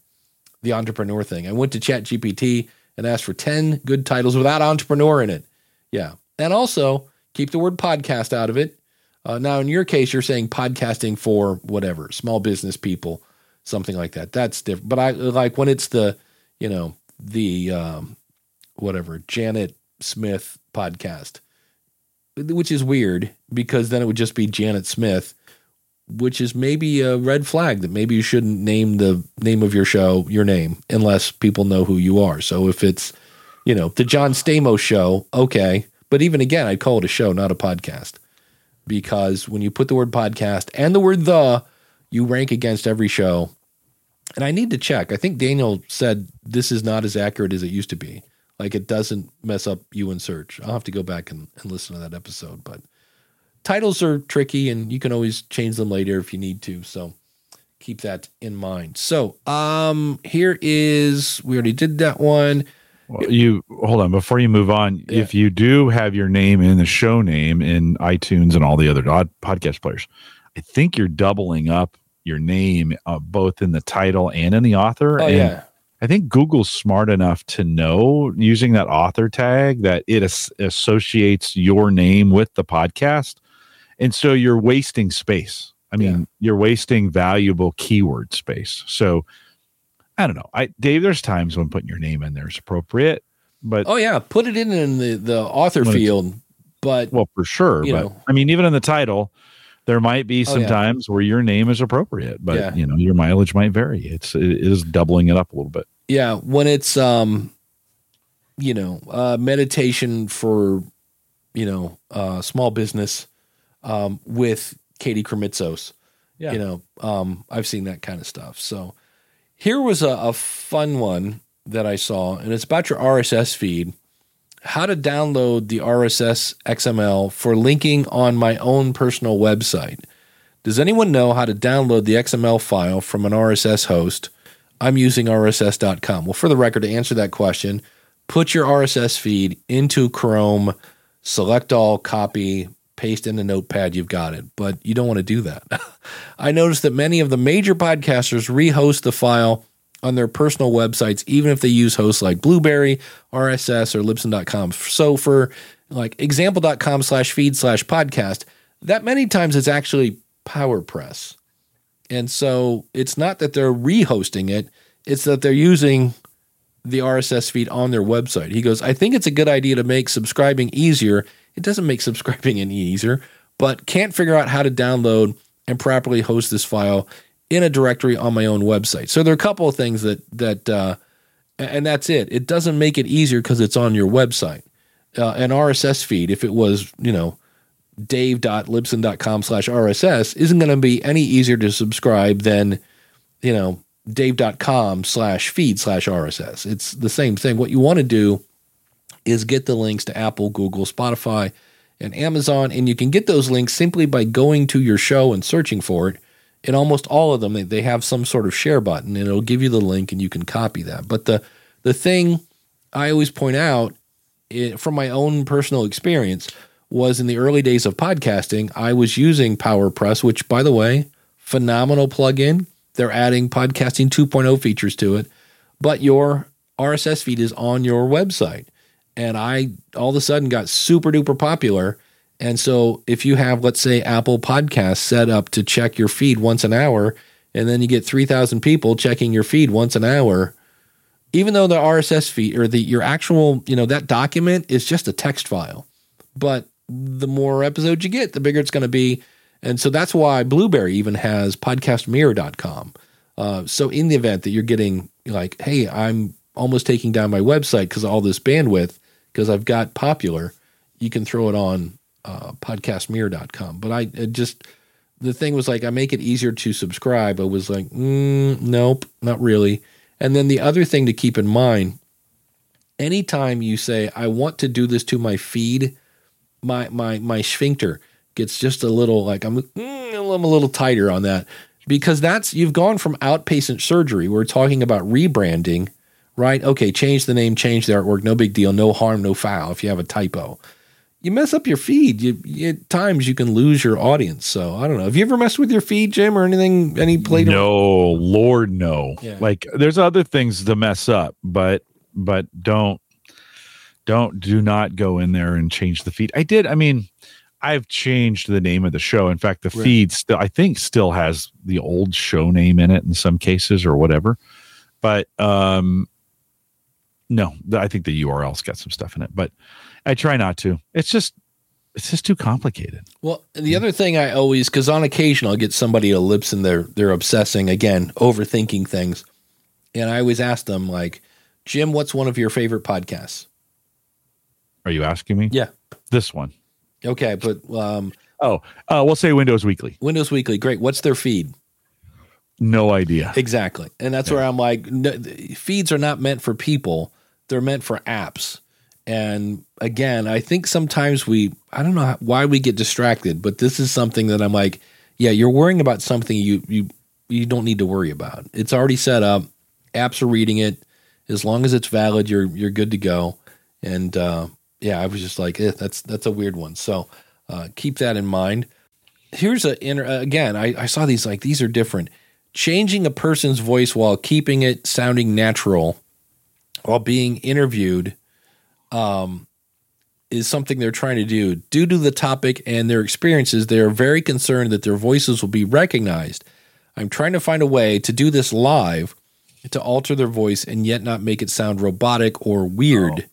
the entrepreneur thing. I went to Chat GPT and ask for 10 good titles without entrepreneur in it. Yeah. And also keep the word podcast out of it. Uh, now, in your case, you're saying podcasting for whatever, small business people, something like that. That's different. But I like when it's the, you know, the um, whatever, Janet Smith podcast, which is weird because then it would just be Janet Smith, which is maybe a red flag that maybe you shouldn't name the name of your show your name unless people know who you are. So if it's, you know, the John Stamos show, okay. But even again, I'd call it a show, not a podcast because when you put the word podcast and the word the, you rank against every show. And I need to check. I think Daniel said this is not as accurate as it used to be. Like it doesn't mess up you in search. I'll have to go back and, and listen to that episode. But titles are tricky and you can always change them later if you need to. So keep that in mind. So um here is we already did that one. Well, you hold on before you move on. Yeah. If you do have your name in the show name in iTunes and all the other odd podcast players, I think you're doubling up your name uh, both in the title and in the author. Oh and yeah. I think Google's smart enough to know using that author tag that it as- associates your name with the podcast. And so you're wasting space. I mean, Yeah. you're wasting valuable keyword space. So I don't know. I Dave, there's times when putting your name in there is appropriate, but Oh yeah, put it in in the the author field. But well, for sure. But know. I mean, even in the title, there might be Oh, some yeah. times where your name is appropriate, but Yeah. you know, your mileage might vary. It's it is doubling it up a little bit. yeah, when it's um you know, uh meditation for you know, uh small business um with Katie Kremitzos. Yeah. You know, um I've seen that kind of stuff. So here was a, a fun one that I saw, and it's about your RSS feed. How to download the RSS XML for linking on my own personal website. Does anyone know how to download the XML file from an RSS host? I'm using RSS.com. Well, for the record, to answer that question, put your RSS feed into Chrome, select all, copy, paste in the notepad, you've got it. But you don't want to do that. I noticed that many of the major podcasters rehost the file on their personal websites, even if they use hosts like Blubrry, RSS, or Libsyn.com. So for like example.com slash feed slash podcast, that many times it's actually PowerPress. And so it's not that they're rehosting it, it's that they're using the RSS feed on their website. He goes, I think it's a good idea to make subscribing easier. It doesn't make subscribing any easier, but can't figure out how to download and properly host this file in a directory on my own website. So there are a couple of things that that uh, and that's it. It doesn't make it easier because it's on your website. Uh, an RSS feed, if it was, you know, dave.libsyn.com slash RSS, isn't going to be any easier to subscribe than, you know, dave.com slash feed slash RSS. It's the same thing. What you want to do is get the links to Apple, Google, Spotify, and Amazon. And you can get those links simply by going to your show and searching for it. In almost all of them, they, have some sort of share button and it'll give you the link and you can copy that. But the, the thing I always point out it, from my own personal experience was in the early days of podcasting, I was using PowerPress, which, by the way, phenomenal plugin. They're adding podcasting 2.0 features to it, but your RSS feed is on your website. And I all of a sudden got super duper popular. And so if you have, let's say, Apple Podcasts set up to check your feed once an hour, and then you get 3,000 people checking your feed once an hour, even though the RSS feed or the your actual, you know, that document is just a text file. But the more episodes you get, the bigger it's going to be. And so that's why Blubrry even has podcastmirror.com. Uh, so in the event that you're getting like, hey, I'm almost taking down my website because of all this bandwidth, because I've got popular, you can throw it on uh, podcastmirror.com. But I just, the thing was like, I make it easier to subscribe. I was like, mm, nope, not really. And then the other thing to keep in mind, anytime you say, I want to do this to my feed, my my my sphincter gets just a little like I'm, mm, I'm a little tighter on that. because that's you've gone from outpatient surgery. We're talking about rebranding, right? Okay, change the name, change the artwork, no big deal, no harm, no foul. If you have a typo, you mess up your feed. You, you at times you can lose your audience. So I don't know. Have you ever messed with your feed, Jim, or anything? Any played? No, Lord, no. Yeah. Like there's other things to mess up, but but don't don't do not go in there and change the feed. I did. I mean, I've changed the name of the show. In fact, the Right. feed still I think still has the old show name in it in some cases or whatever. But um no, I think the URL's got some stuff in it, but I try not to. It's just it's just too complicated. Well, the other thing I always, because on occasion I'll get somebody to Libsyn they're they're obsessing again, overthinking things, and I always ask them like, Jim, what's one of your favorite podcasts? Are you asking me? Yeah. This one. Okay, but um, Oh, uh, we'll say Windows Weekly. Windows Weekly, great. What's their feed? No idea. Exactly, and that's where I'm like, no, feeds are not meant for people; they're meant for apps. And again, I think sometimes we, I don't know why we get distracted, but this is something that I'm like, yeah, you're worrying about something you you you don't need to worry about. It's already set up. Apps are reading it. As long as it's valid, you're you're good to go. And uh, yeah, I was just like, eh, that's that's a weird one. So uh, keep that in mind. Here's a inter- uh, again. I, I saw these like these are different. Changing a person's voice while keeping it sounding natural, while being interviewed, um, is something they're trying to do. Due to the topic and their experiences, they are very concerned that their voices will be recognized. I'm trying to find a way to do this live to alter their voice and yet not make it sound robotic or weird.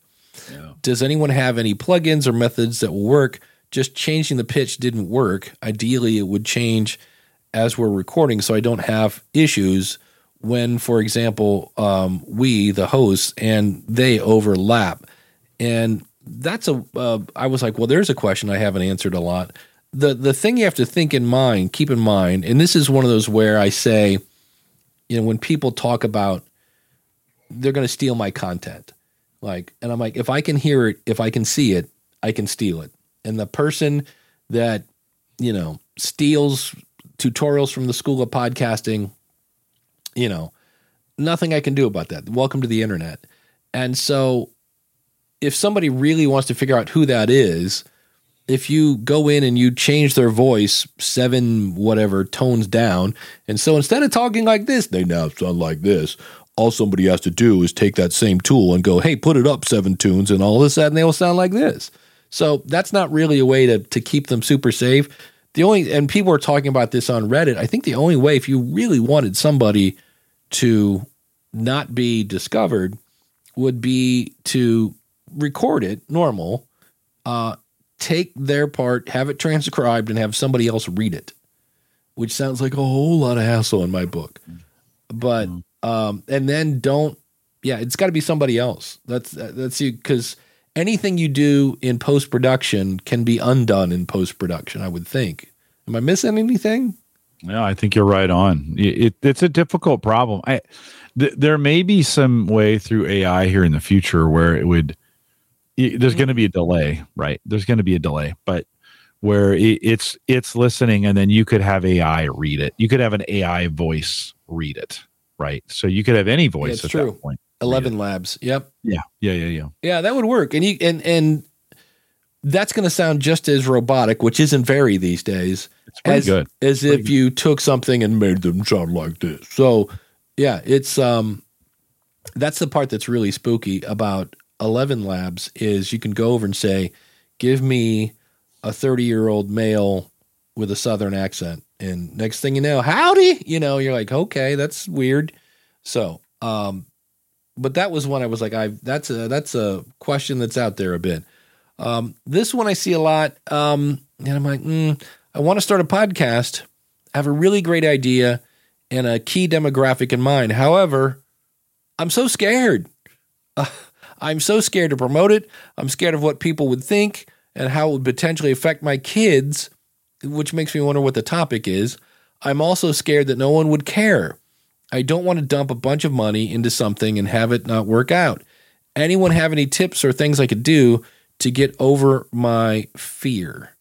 Does anyone have any plugins or methods that will work? Just changing the pitch didn't work. Ideally, it would change as we're recording so I don't have issues when, for example, um, we, the hosts, and they overlap. And that's a. Uh, I was like, well, there's a question I haven't answered a lot. The the thing you have to think in mind, keep in mind, and this is one of those where I say, you know, when people talk about they're going to steal my content, like, and I'm like, if I can hear it, if I can see it, I can steal it. And the person that you know steals tutorials from the school of podcasting, you know, nothing I can do about that. Welcome to the internet. And so if somebody really wants to figure out who that is, if you go in and you change their voice seven whatever tones down, and so instead of talking like this, they now sound like this. All somebody has to do is take that same tool and go, "Hey, put it up seven tunes," and all of a sudden they will sound like this. So that's not really a way to to keep them super safe. The only and people are talking about this on Reddit. I think the only way, if you really wanted somebody to not be discovered, would be to record it normal, uh, take their part, have it transcribed, and have somebody else read it, which sounds like a whole lot of hassle in my book. But um, and then don't, yeah, it's got to be somebody else. That's that's you because anything you do in post production can be undone in post production. I would think. Am I missing anything? Yeah, I think you're right on. It, it- it's a difficult problem. I th- there may be some way through AI here in the future where it would. i there's going to be a delay, right? There's going to be a delay, but where it, it's it's listening, and then you could have AI read it. You could have an AI voice read it, right? So you could have any voice it's at true. that point. Eleven Labs. Yep. Yeah, yeah, yeah, yeah. Yeah, that would work. And you and and that's going to sound just as robotic, which isn't very these days, It's pretty as good. as if you took something and made them sound like this. So, yeah, it's um that's the part that's really spooky about 11 labs is you can go over and say, "Give me a 30-year-old male with a southern accent." And next thing you know, howdy, you know, you're like, "Okay, that's weird." So, um but that was when I was like, I that's a that's a question that's out there a bit. Um, this one I see a lot, um, and I'm like, mm, I want to start a podcast. I have a really great idea and a key demographic in mind. However, I'm so scared. Uh, I'm so scared to promote it. I'm scared of what people would think and how it would potentially affect my kids, which makes me wonder what the topic is. I'm also scared that no one would care. I don't want to dump a bunch of money into something and have it not work out. Anyone have any tips or things I could do to get over my fear?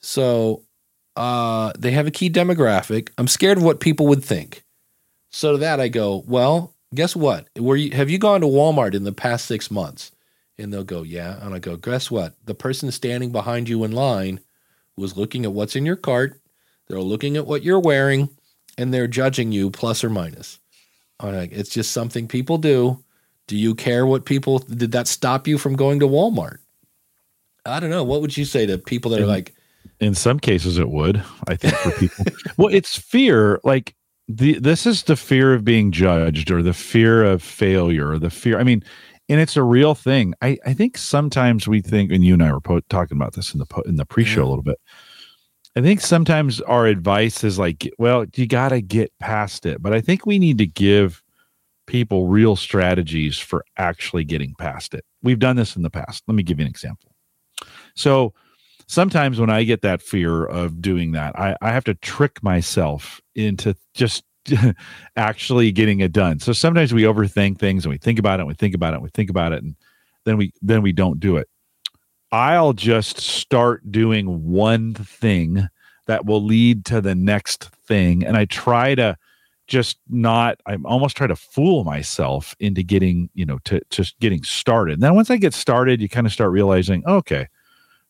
So uh, they have a key demographic. I'm scared of what people would think. So to that I go, well, guess what? Were you have you gone to Walmart in the past six months? And they'll go, yeah. And I go, guess what? The person standing behind you in line was looking at what's in your cart. They're looking at what you're wearing, and they're judging you plus or minus. Like, it's just something people do. Do you care what people did that stop you from going to Walmart? I don't know. What would you say to people that are like, in some cases it would i think for people. Well it's fear like the this is the fear of being judged or the fear of failure or the fear i mean and it's a real thing. I i think sometimes we think and you and i were po- talking about this in the po- in the pre-show Yeah. a little bit. I think sometimes our advice is like well you got to get past it but i think we need to give people real strategies for actually getting past it. We've done this in the past. Let me give you an example so sometimes when I get that fear of doing that, I, I have to trick myself into just actually getting it done. So sometimes we overthink things and we think about it, and we think about it, and we think about it, and then we then we don't do it. I'll just start doing one thing that will lead to the next thing. And I try to just not, I almost try to fool myself into getting, you know, to just getting started. And then once I get started, you kind of start realizing, okay,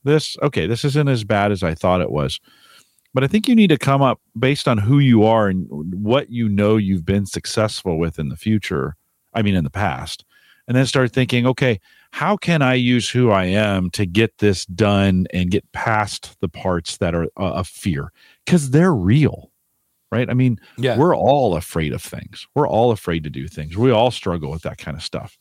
this okay this isn't as bad as i thought it was but i think you need to come up based on who you are and what you know you've been successful with in the future i mean in the past and then start thinking okay how can i use who i am to get this done and get past the parts that are uh, of fear? Because they're real right? I mean yeah, we're all afraid of things. We're all afraid to do things. We all struggle with that kind of stuff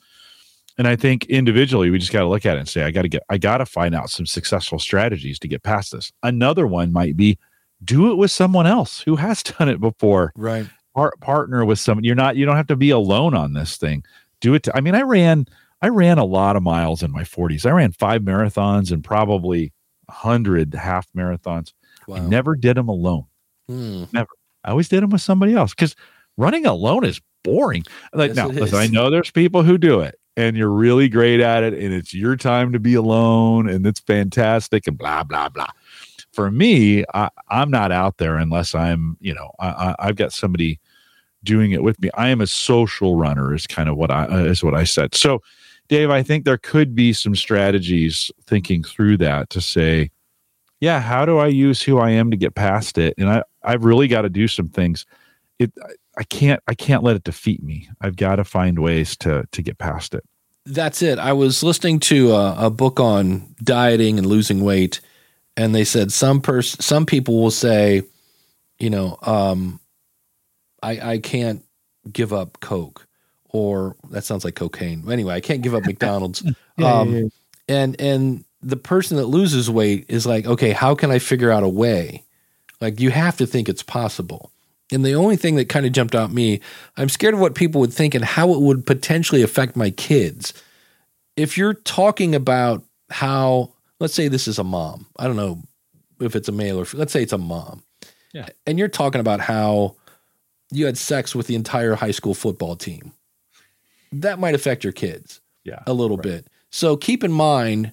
and i think individually we just got to look at it and say i got to get i got to find out some successful strategies to get past this. Another one might be do it with someone else who has done it before. Right. Par- partner with someone you're not you don't have to be alone on this thing. Do it to, i mean i ran i ran a lot of miles in my 40s i ran five marathons and probably 100 half marathons. Wow. i never did them alone. Hmm. I always did them with somebody else because running alone is boring. Like Yes, now, listen, I know there's people who do it and you're really great at it and it's your time to be alone and it's fantastic and blah blah blah. For me, I, I'm not out there unless I'm, you know, I, I, I've got somebody doing it with me. I am a social runner, is kind of what I uh, is what I said. So, Dave, I think there could be some strategies thinking through that to say, yeah, how do I use who I am to get past it? And I, I've really got to do some things. It, I- can't, I can't let it defeat me. I've got to find ways to to get past it. That's it. I was listening to a, a book on dieting and losing weight, and they said some person, some people will say, you know, um, I I can't give up Coke, or that sounds like cocaine. Anyway, I can't give up McDonald's. um, and and the person that loses weight is like, okay, how can I figure out a way? Like you have to think it's possible. And the only thing that kind of jumped out at me, I'm scared of what people would think and how it would potentially affect my kids. If you're talking about how, let's say this is a mom, I don't know if it's a male or let's say it's a mom, Yeah. and you're talking about how you had sex with the entire high school football team, that might affect your kids Yeah. a little bit. So keep in mind,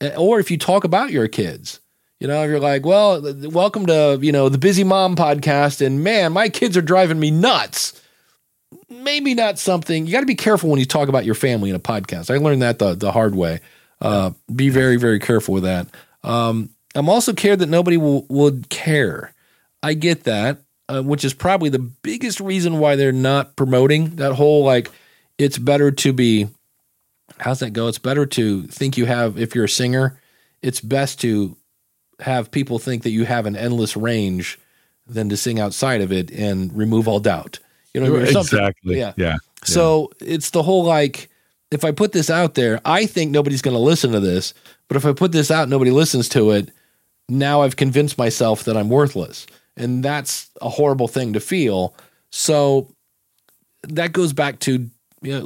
eh, or if you talk about your kids, you know, if you're like, well, welcome to, you know, the Busy Mom podcast, and man, my kids are driving me nuts. Maybe not something you got to be careful when you talk about your family in a podcast. I learned that the, the hard way. Uh, be very, very careful with that. Um, I'm also scared that nobody will, would care. I get that, uh, which is probably the biggest reason why they're not promoting that whole like, it's better to be how's that go? It's better to think you have, if you're a singer, it's best to have people think that you have an endless range than to sing outside of it and remove all doubt. You know, what I mean? Exactly. Yeah. Yeah. So it's the whole like, if I put this out there, I think nobody's going to listen to this. But if I put this out, nobody listens to it. Now I've convinced myself that I'm worthless. And that's a horrible thing to feel. So that goes back to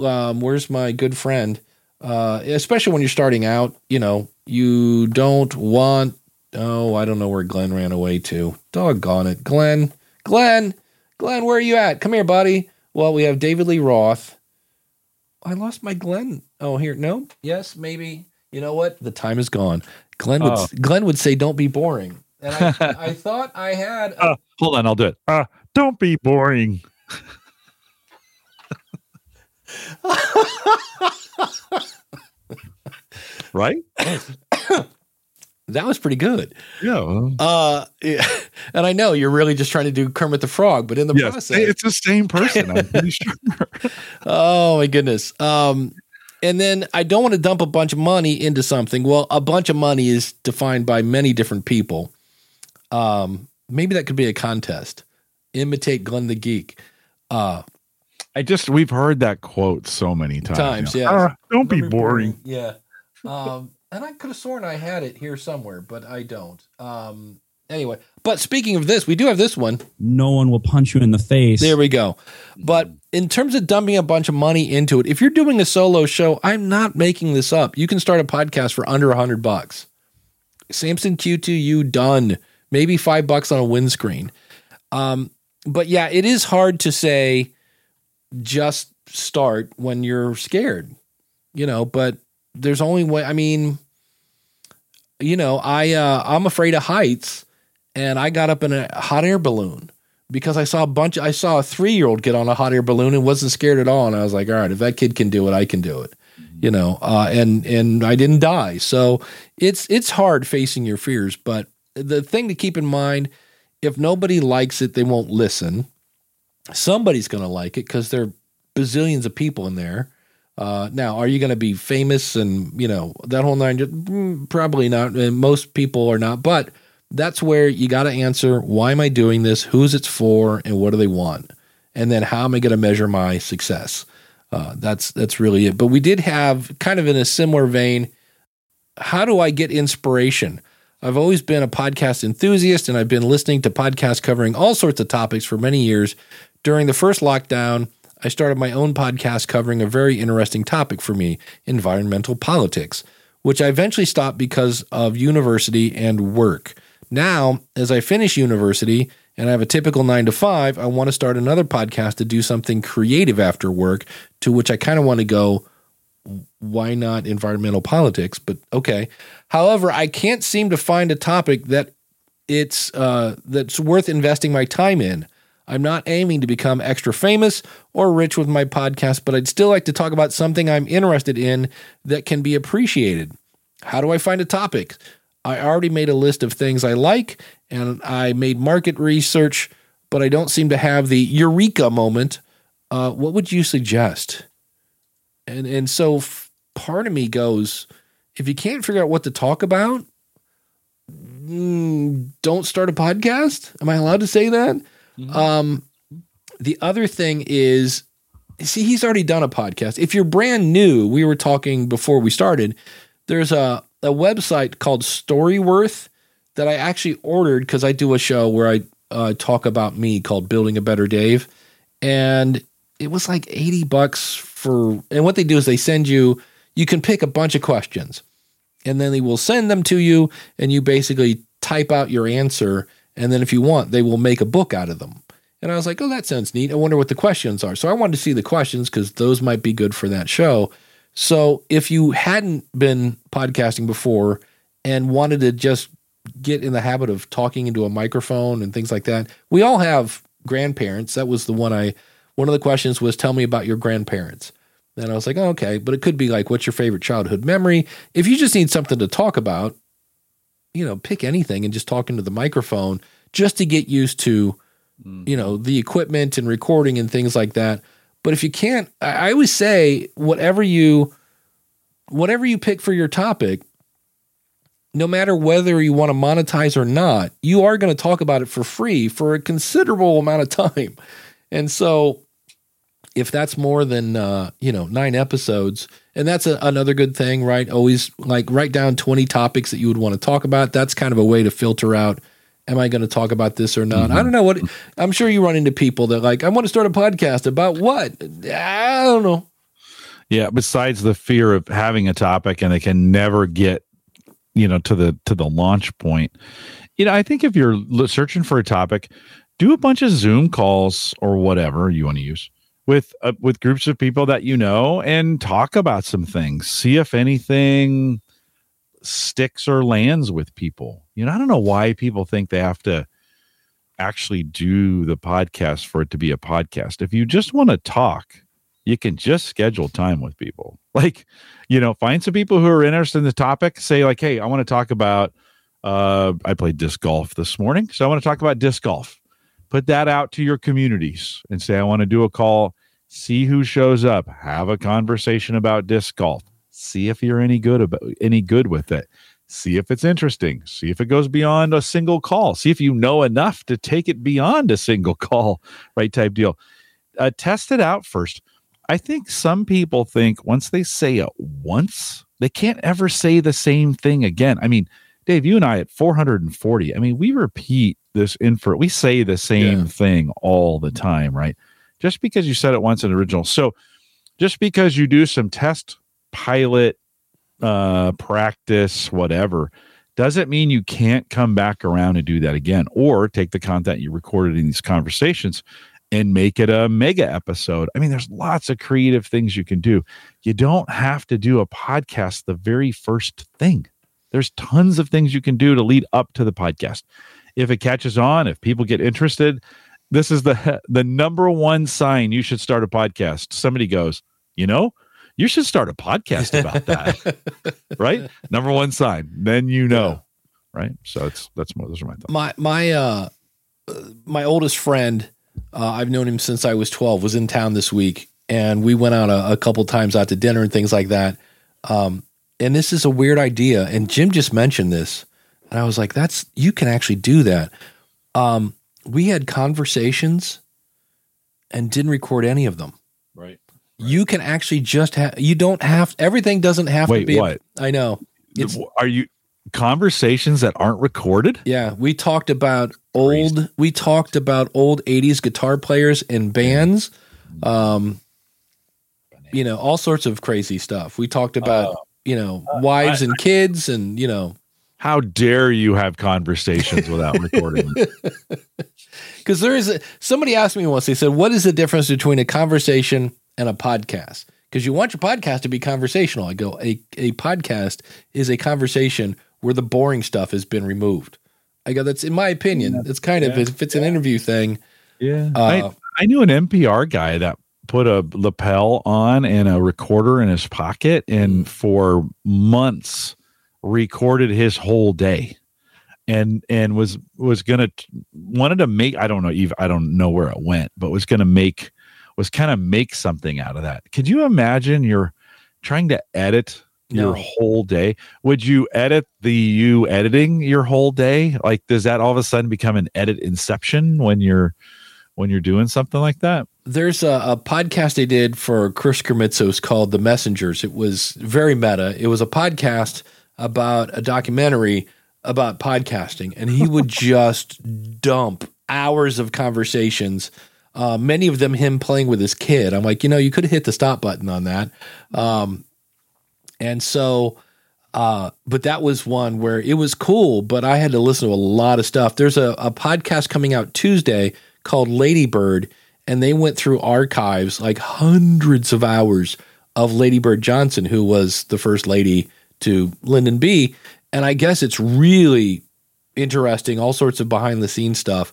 um, where's my good friend? Uh, especially when you're starting out, you know, you don't want. Oh, I don't know where Glenn ran away to. Doggone it, Glenn, Glenn, Glenn, where are you at? Come here, buddy. Well, we have David Lee Roth. I lost my Glenn. Oh, here, no, yes, maybe. You know what? The time is gone. Glenn would Oh. Glenn would say, "Don't be boring." and I, I thought I had. Uh, hold on, I'll do it. Uh, don't be boring. right? That was pretty good. Yeah. well, Uh, yeah. and I know you're really just trying to do Kermit the Frog, but in the yes, process, it's the same person. I'm pretty sure. Oh my goodness. Um, and then I don't want to dump a bunch of money into something. Well, a bunch of money is defined by many different people. Um, maybe that could be a contest. Imitate Glenn the Geek. Uh, I just we've heard that quote so many times. Times, yeah. "Ah, don't be boring. Yeah. Um, and I could have sworn I had it here somewhere, but I don't. Um, anyway, but speaking of this, we do have this one. No one will punch you in the face. There we go. But in terms of dumping a bunch of money into it, if you're doing a solo show, I'm not making this up. You can start a podcast for under a hundred bucks. Samson Q2U done. Maybe five bucks on a windscreen. Um, but yeah, it is hard to say just start when you're scared, you know, but there's only way I mean, you know, I uh I'm afraid of heights and I got up in a hot air balloon because I saw a bunch I saw a 3-year-old get on a hot air balloon and wasn't scared at all and I was like, all right, if that kid can do it, I can do it. You know, uh and and I didn't die. So it's it's hard facing your fears, but the thing to keep in mind if nobody likes it, they won't listen. Somebody's going to like it because there are bazillions of people in there. Uh, now, are you going to be famous and you know that whole nine? Mm, Probably not. And most people are not. But that's where you got to answer: Why am I doing this? Who's it's for? And what do they want? And then how am I going to measure my success? Uh, that's that's really it. But we did have kind of in a similar vein. How do I get inspiration? I've always been a podcast enthusiast and I've been listening to podcasts covering all sorts of topics for many years. During the first lockdown, I started my own podcast covering a very interesting topic for me environmental politics, which I eventually stopped because of university and work. Now, as I finish university and I have a typical nine to five, I want to start another podcast to do something creative after work, to which I kind of want to go, why not environmental politics? But okay. However, I can't seem to find a topic that it's uh, that's worth investing my time in. I'm not aiming to become extra famous or rich with my podcast, but I'd still like to talk about something I'm interested in that can be appreciated. How do I find a topic? I already made a list of things I like and I made market research, but I don't seem to have the eureka moment. Uh, what would you suggest? And and so f- part of me goes, if you can't figure out what to talk about, mm, don't start a podcast. Am I allowed to say that? Um, the other thing is, see, he's already done a podcast. If you're brand new, we were talking before we started. There's a a website called Storyworth that I actually ordered because I do a show where I uh, talk about me called Building a Better Dave, and it was like eighty bucks for. And what they do is they send you. You can pick a bunch of questions, and then they will send them to you, and you basically type out your answer, and then if you want, they will make a book out of them. And I was like, oh, that sounds neat. I wonder what the questions are. So I wanted to see the questions because those might be good for that show. So if you hadn't been podcasting before and wanted to just get in the habit of talking into a microphone and things like that, we all have grandparents. That was the one I, one of the questions was, tell me about your grandparents. And I was like, oh, okay, but it could be like, what's your favorite childhood memory? If you just need something to talk about, you know, pick anything and just talk into the microphone just to get used to, mm. you know, the equipment and recording and things like that. But if you can't, I I always say whatever you, whatever you pick for your topic, no matter whether you want to monetize or not, you are going to talk about it for free for a considerable amount of time. And so if that's more than uh, you know nine episodes and that's a, another good thing right? Always like write down 20 topics that you would want to talk about. That's kind of a way to filter out am i going to talk about this or not? I don't know what i'm sure you run into people that like i want to start a podcast about what? I don't know. Yeah, besides the fear of having a topic and they can never get, you know, to the to the launch point. You know, I think if you're searching for a topic, do a bunch of Zoom calls or whatever you want to use with uh, with groups of people that you know and talk about some things. See if anything sticks or lands with people. You know, I don't know why people think they have to actually do the podcast for it to be a podcast. If you just want to talk, you can just schedule time with people. Like, you know, find some people who are interested in the topic. Say, like, hey, I want to talk about. Uh, I played disc golf this morning, so I want to talk about disc golf. Put that out to your communities and say, I want to do a call. See who shows up. Have a conversation about disc golf. See if you're any good about any good with it. See if it's interesting. See if it goes beyond a single call. See if you know enough to take it beyond a single call, right? Type deal. Uh, test it out first I think some people think once they say it once, they can't ever say the same thing again. I mean, Dave, you and I at 440, I mean, we repeat this info, we say the same Yeah. thing all the time, right? Just because you said it once in original. So just because you do some test pilot uh practice, whatever, doesn't mean you can't come back around and do that again or take the content you recorded in these conversations and make it a mega episode. I mean, there's lots of creative things you can do. You don't have to do a podcast the very first thing. There's tons of things you can do to lead up to the podcast. If it catches on, if people get interested, this is the the number one sign you should start a podcast. Somebody goes, "You know, you should start a podcast about that." right? Number one sign. Then you know. Right? So it's that's more those are my thoughts. my my uh uh, my oldest friend uh, i've known him since i was 12 was in town this week and we went out a, a couple times out to dinner and things like that um and this is a weird idea and jim just mentioned this and i was like that's you can actually do that um we had conversations and didn't record any of them Right. you can actually just have you don't have everything doesn't have to Wait, be what? i know it's Are you conversations that aren't recorded? Yeah, we talked about old. We talked about old '80s guitar players and bands. Um, you know, all sorts of crazy stuff. We talked about you know wives and kids, and you know, How dare you have conversations without recording? them? because there is a, somebody asked me once. They said, "What is the difference between a conversation and a podcast?" Because you want your podcast to be conversational. I go, a a podcast is a conversation where the boring stuff has been removed. I go, that's in my opinion. It's kind of if it's an interview thing. Yeah. Uh, I, I knew an NPR guy that put a lapel on and a recorder in his pocket and for months recorded his whole day and and was was gonna wanted to make i don't know even i don't know where it went but was gonna make was kind of make something out of that. Could you imagine you're trying to edit your whole day? Would you edit the you editing your whole day? Like does that all of a sudden become an edit inception when you're when you're doing something like that? There's a, a podcast they did for Chris Krimitsos called The Messengers. It was very meta. It was a podcast about a documentary about podcasting, and he would just dump hours of conversations. Uh, many of them him playing with his kid. I'm like, you know, you could have hit the stop button on that. Um, and so, uh, but that was one where it was cool, but I had to listen to a lot of stuff. There's a, a podcast coming out Tuesday called Ladybird, and they went through archives like hundreds of hours of Ladybird Johnson, who was the first lady to Lyndon B. And I guess it's really interesting, all sorts of behind the scenes stuff.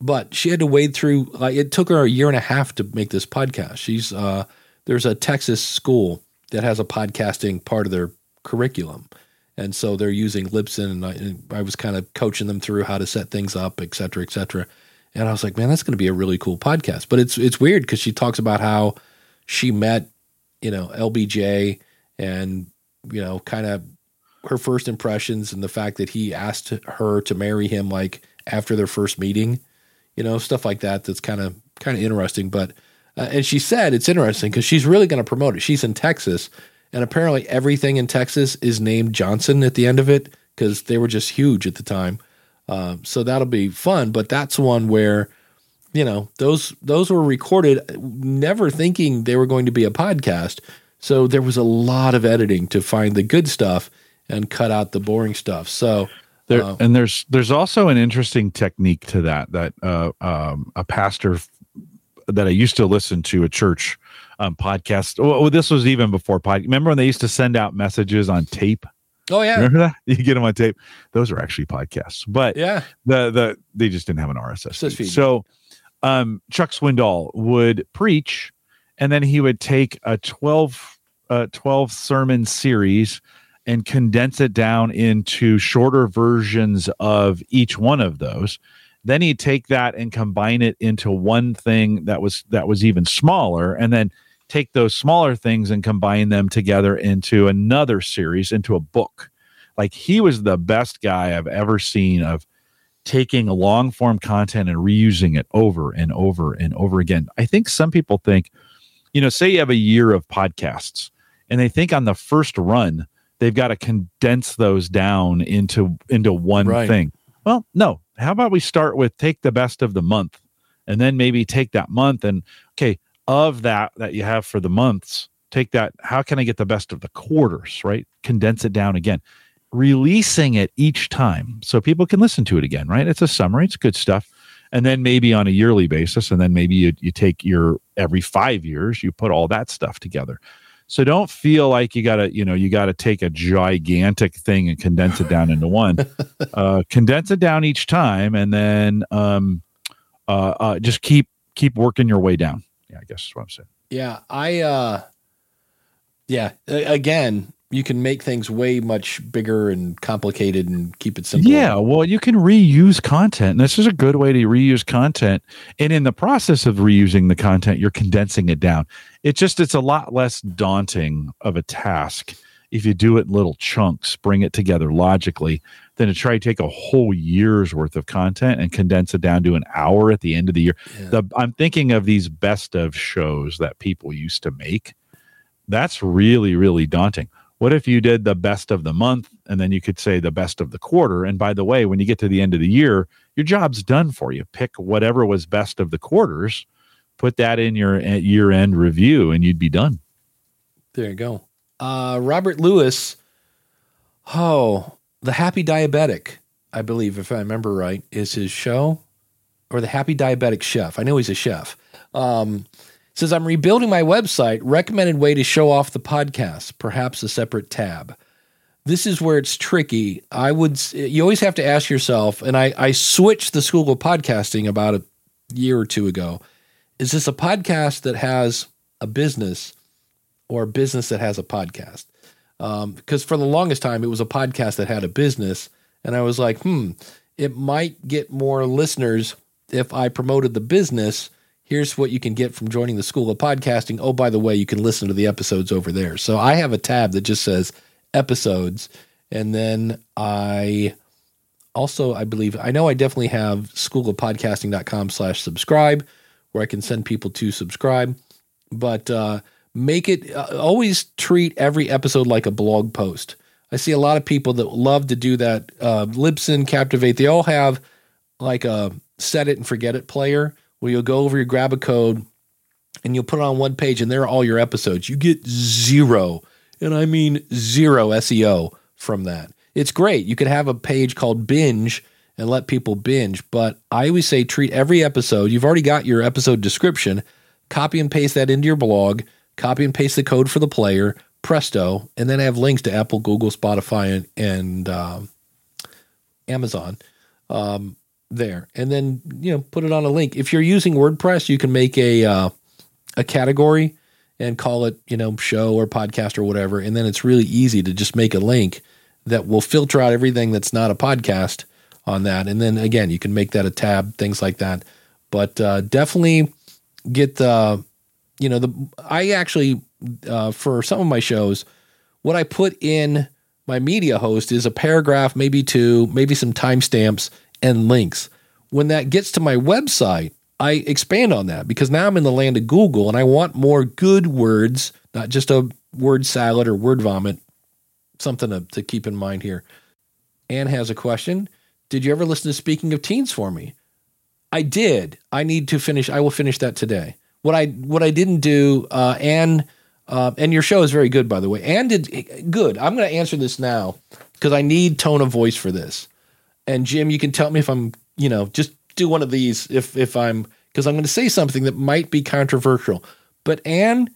But she had to wade through like it took her a year and a half to make this podcast. She's uh there's a Texas school that has a podcasting part of their curriculum. And so they're using Libsyn and I, and I was kind of coaching them through how to set things up, et cetera, et cetera. And I was like, man, that's going to be a really cool podcast. But it's it's weird because she talks about how she met, you know, LBJ and you know, kind of her first impressions and the fact that he asked her to marry him like after their first meeting, you know, stuff like that. That's kind of kind of interesting. But uh, and she said it's interesting because she's really going to promote it. She's in Texas, and apparently everything in Texas is named Johnson at the end of it because they were just huge at the time. Uh, so that'll be fun. But that's one where you know those those were recorded never thinking they were going to be a podcast so there was a lot of editing to find the good stuff and cut out the boring stuff so There, uh, and there's there's also an interesting technique to that that uh, um, a pastor that I used to listen to a church um, podcast. Well, this was even before pod. Remember when they used to send out messages on tape? Oh yeah, Remember that? You get them on tape. Those are actually podcasts, but yeah. the the they just didn't have an RSS feed. So, um, Chuck Swindoll would preach, and then he would take a 12, uh, 12 sermon series and condense it down into shorter versions of each one of those. Then he'd take that and combine it into one thing that was that was even smaller, and then take those smaller things and combine them together into another series, into a book. Like he was the best guy I've ever seen of taking long form content and reusing it over and over and over again. I think some people think, you know, say you have a year of podcasts and they think on the first run they've got to condense those down into into one Right. thing. Well, no. How about we start with take the best of the month and then maybe take that month and okay, of that that you have for the months, take that how can I get the best of the quarters, right? Condense it down again releasing it each time so people can listen to it again, right? It's a summary, it's good stuff. And then maybe on a yearly basis, and then maybe you, you take your every five years, you put all that stuff together. So don't feel like you gotta, you know, you gotta take a gigantic thing and condense it down into one. uh, condense it down each time, and then um, uh, uh, just keep keep working your way down. Yeah, I guess is what I'm saying. Yeah, I uh yeah, again, you can make things way much bigger and complicated and keep it simple. Yeah, well, you can reuse content. And this is a good way to reuse content. And in the process of reusing the content, you're condensing it down. It just it's a lot less daunting of a task if you do it in little chunks, bring it together logically, than to try to take a whole year's worth of content and condense it down to an hour at the end of the year. Yeah. The I'm thinking of these best of shows that people used to make. That's really, really daunting. What if you did the best of the month and then you could say the best of the quarter? And by the way, when you get to the end of the year, your job's done for you. Pick whatever was best of the quarters, put that in your year end review, and you'd be done. There you go. Uh, Robert Lewis. Oh, the Happy Diabetic, I believe, if I remember right, is his show, or the Happy Diabetic Chef. I know he's a chef. Um, says I'm rebuilding my website. Recommended way to show off the podcast, perhaps a separate tab. This is where it's tricky. I would you always have to ask yourself, and I I switched the school of podcasting about a year or two ago. Is this a podcast that has a business? or a business that has a podcast. Because for the longest time, it was a podcast that had a business. And I was like, hmm, it might get more listeners if I promoted the business. Here's what you can get from joining the School of Podcasting. Oh, by the way, you can listen to the episodes over there. So I have a tab that just says episodes. And then I also, I believe, I know I definitely have school of schoolofpodcasting.com slash subscribe where I can send people to subscribe. But uh, make it uh, always treat every episode like a blog post. I see a lot of people that love to do that. Uh, Libsyn, Captivate, they all have like a set it and forget it player where you'll go over, you grab a code, and you'll put it on one page, and there are all your episodes. You get zero, and I mean zero SEO from that. It's great. You could have a page called binge and let people binge, but I always say treat every episode. You've already got your episode description, copy and paste that into your blog, copy and paste the code for the player, presto, and then have links to Apple, Google, Spotify, and, and um, Amazon um, there, and then you know put it on a link. If you're using WordPress, you can make a uh, a category and call it you know show or podcast or whatever, and then it's really easy to just make a link that will filter out everything that's not a podcast on that, and then again you can make that a tab, things like that. But uh, definitely get the you know the I actually uh, for some of my shows what I put in my media host is a paragraph, maybe two, maybe some timestamps and links. When that gets to my website, I expand on that because now I'm in the land of Google and I want more good words, not just a word salad or word vomit. Something to, to keep in mind here. Anne has a question. Did you ever listen to Speaking of Teens for me? I did. I need to finish. I will finish that today. What I what I didn't do, uh, Anne, uh, and your show is very good, by the way. Anne did good. I'm going to answer this now because I need tone of voice for this. And Jim, you can tell me if I'm, you know, just do one of these if if I'm because I'm going to say something that might be controversial. But Anne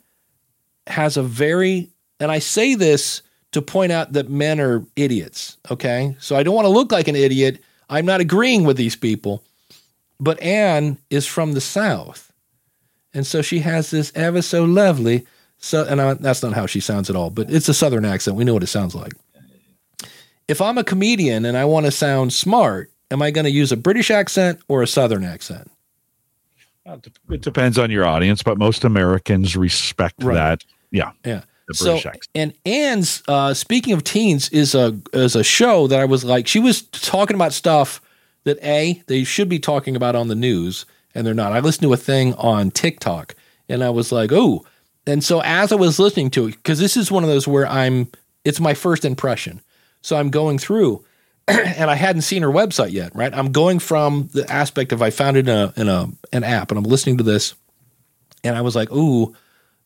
has a very, and I say this to point out that men are idiots. Okay. So I don't want to look like an idiot. I'm not agreeing with these people. But Anne is from the South. And so she has this ever so lovely, so, and I, that's not how she sounds at all, but it's a Southern accent. We know what it sounds like. If I'm a comedian and I want to sound smart, am I going to use a British accent or a Southern accent? It depends on your audience, but most Americans respect Right. that. Yeah. Yeah. The So, British accent. and Anne's uh, speaking of teens is a is a show that I was like she was talking about stuff that a they should be talking about on the news and they're not. I listened to a thing on TikTok and I was like, oh, and so as I was listening to it because this is one of those where I'm it's my first impression, so I'm going through. And I hadn't seen her website yet, right? I'm going from the aspect of I found it in a in a an app, and I'm listening to this, and I was like, "Ooh,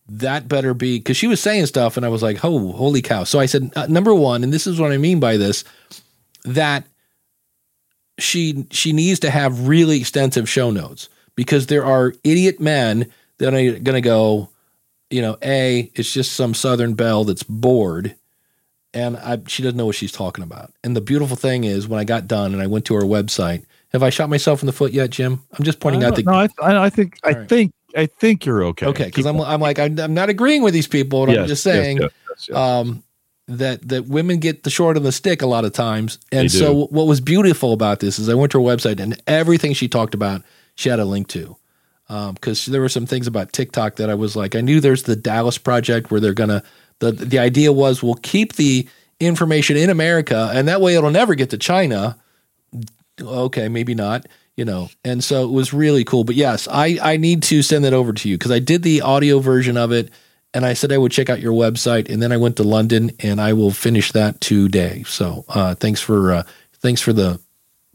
that better be because she was saying stuff and i was like oh holy cow so i said uh, number one and this is what i mean by this that she she needs to have really extensive show notes because there are idiot men that are going to go you know a it's just some southern belle that's bored and I, she doesn't know what she's talking about and the beautiful thing is when i got done and i went to her website have i shot myself in the foot yet jim i'm just pointing out the no, I, I think I right. think I think you're okay. Okay, because I'm. I'm like I'm, I'm not agreeing with these people, and I'm just saying yes, yes, yes. um, that that women get the short of the stick a lot of times. And so what was beautiful about this is I went to her website and everything she talked about she had a link to. Because there were some things about TikTok that I was like, I knew there's the Dallas project where they're gonna the the idea was we'll keep the information in America and that way it'll never get to China okay, maybe not, you know. And so it was really cool. But yes, I I need to send that over to you because I did the audio version of it, and I said I would check out your website, and then I went to London, and I will finish that today. So uh, thanks for uh, thanks for the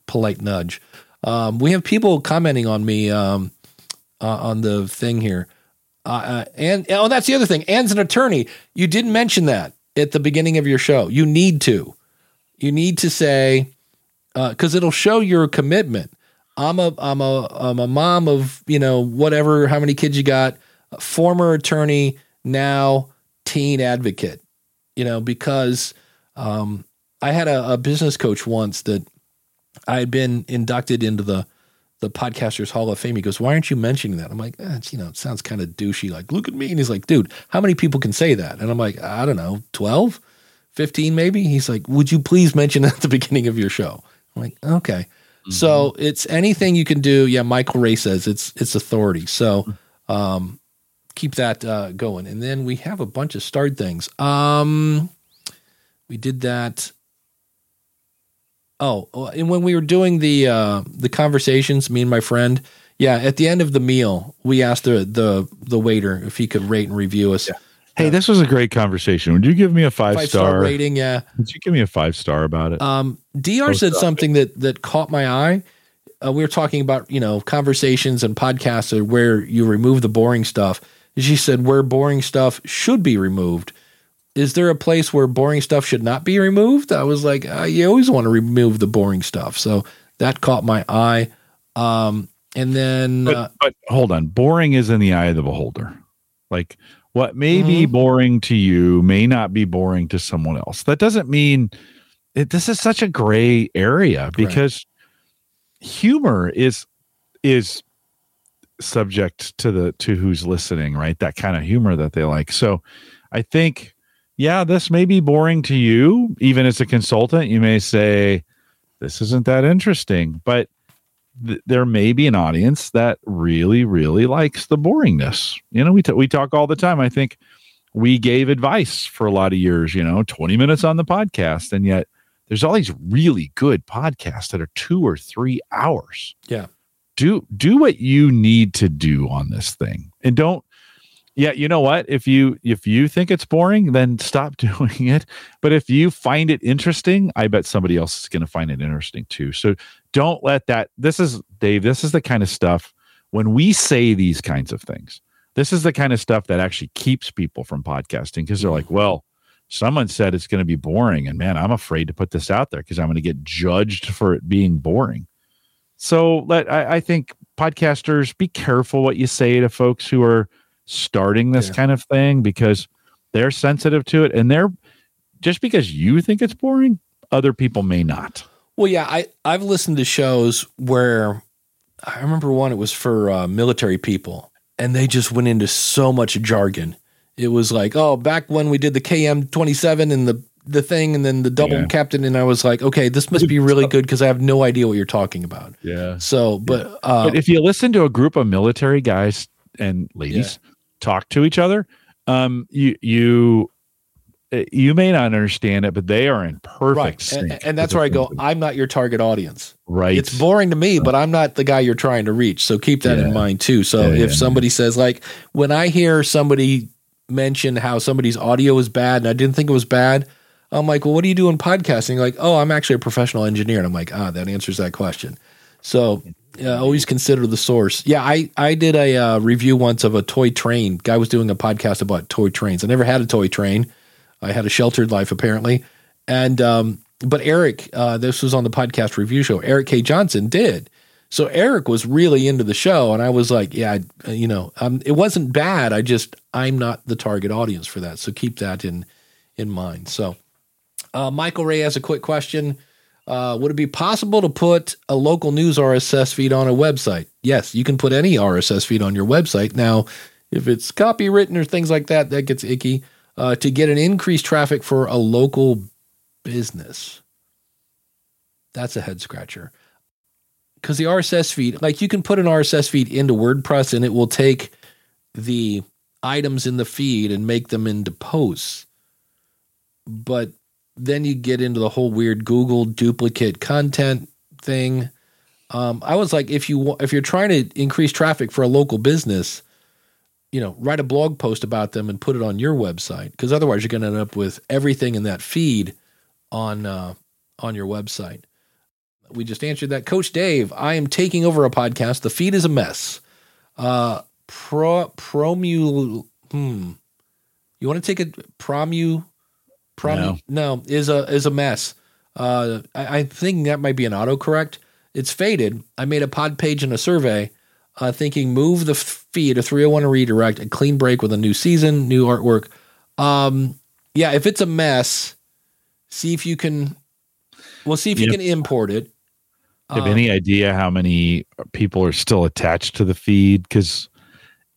polite nudge. Um, we have people commenting on me um, uh, on the thing here. Uh, uh, and oh, that's the other thing. Anne's an attorney. You didn't mention that at the beginning of your show. You need to. You need to say because it'll show your commitment. I'm a I'm a I'm a mom of you know whatever how many kids you got, former attorney now teen advocate, you know because um, I had a, a business coach once that I had been inducted into the the podcasters hall of fame. He goes, "Why aren't you mentioning that?" I'm like, eh, you know, it sounds kind of douchey. Like, look at me, and he's like, "Dude, how many people can say that?" And I'm like, I don't know, 12, 15 maybe. He's like, "Would you please mention it at the beginning of your show?" I'm like, okay. So it's anything you can do. Yeah, Michael Ray says it's it's authority. So um, keep that uh, going. And then we have a bunch of starred things. Um, we did that. Oh, and when we were doing the uh, the conversations, me and my friend, yeah, at the end of the meal, we asked the the the waiter if he could rate and review us. hey, this was a great conversation. Would you give me a five, Five star star? rating, yeah. Would you give me a five star about it? Um, Dr. Post said something that that caught my eye. Uh, we were talking about you know conversations and podcasts are where you remove the boring stuff. She said where boring stuff should be removed. Is there a place where boring stuff should not be removed? I was like, uh, you always want to remove the boring stuff. So that caught my eye. Um, and then but, uh, but hold on, boring is in the eye of the beholder. Like what may be Mm-hmm. boring to you may not be boring to someone else. That doesn't mean it, this is such a gray area because humor is is subject to the to who's listening, right? That kind of humor that they like. So I think yeah, this may be boring to you. Even as a consultant, you may say, this isn't that interesting. But th- there may be an audience that really, really likes the boringness. You know, we, t- we talk all the time. I think we gave advice for a lot of years, you know, 20 minutes on the podcast. And yet there's all these really good podcasts that are two or three hours. Yeah. Do do what you need to do on this thing. And don't yeah, you know what? If you if you think it's boring, then stop doing it. But if you find it interesting, I bet somebody else is going to find it interesting too. So don't let that. This is Dave. This is the kind of stuff when we say these kinds of things. This is the kind of stuff that actually keeps people from podcasting because they're like, mm-hmm. well, someone said it's going to be boring, and man, I'm afraid to put this out there because I'm going to get judged for it being boring. So let I, I think podcasters be careful what you say to folks who are starting this Yeah. kind of thing because they're sensitive to it and they're just because you think it's boring, other people may not. Well, yeah, I I've listened to shows where I remember one. It was for uh, military people, and they just went into so much jargon. It was like, oh, back when we did the KM twenty seven and the the thing, and then the double Yeah. captain, and I was like, okay, this must be really good because I have no idea what you're talking about. Yeah. So, but uh, But if you listen to a group of military guys and ladies talk to each other, um, you you uh, you may not understand it, but they are in perfect right, and, and that's where I go. I'm not your target audience. Right. It's boring to me, but I'm not the guy you're trying to reach. So keep that Yeah. in mind too. So Yeah, if yeah, somebody says like when I hear somebody mention how somebody's audio is bad and I didn't think it was bad, I'm like, well, what do you do in podcasting? Like, oh, I'm actually a professional engineer, and I'm like, ah, that answers that question. So uh, always consider the source. Yeah, I I did a uh, review once of a toy train. Guy was doing a podcast about toy trains. I never had a toy train. I had a sheltered life apparently, and um, but Eric, uh, this was on the podcast review show. Eric K. Johnson did. So Eric was really into the show, and I was like, yeah, I- you know, um, it wasn't bad. I just I'm not the target audience for that. So keep that in in mind. So uh, Michael Ray has a quick question. Uh, would it be possible to put a local news RSS feed on a website? Yes, you can put any RSS feed on your website. Now, if it's copywritten or things like that, that gets icky. Uh, to get an increased traffic for a local business, that's a head scratcher. Because the RSS feed, like you can put an RSS feed into WordPress and it will take the items in the feed and make them into posts. But then you get into the whole weird Google duplicate content thing. Um, I was like, if you if you're trying to increase traffic for a local business, you know, write a blog post about them and put it on your website because otherwise you're going to end up with everything in that feed on uh, on your website. We just answered that, Coach Dave. I am taking over a podcast. The feed is a mess. Uh, pro promu. Hmm. You want to take a promu? Promu? No. is a is a mess. Uh, I, I think that might be an autocorrect. It's faded. I made a pod page and a survey, uh, thinking move the feed to 301 redirect, a clean break with a new season, new artwork. Um, yeah, if it's a mess, see if you can. We'll see if you can import it. You Um, have any idea how many people are still attached to the feed? Because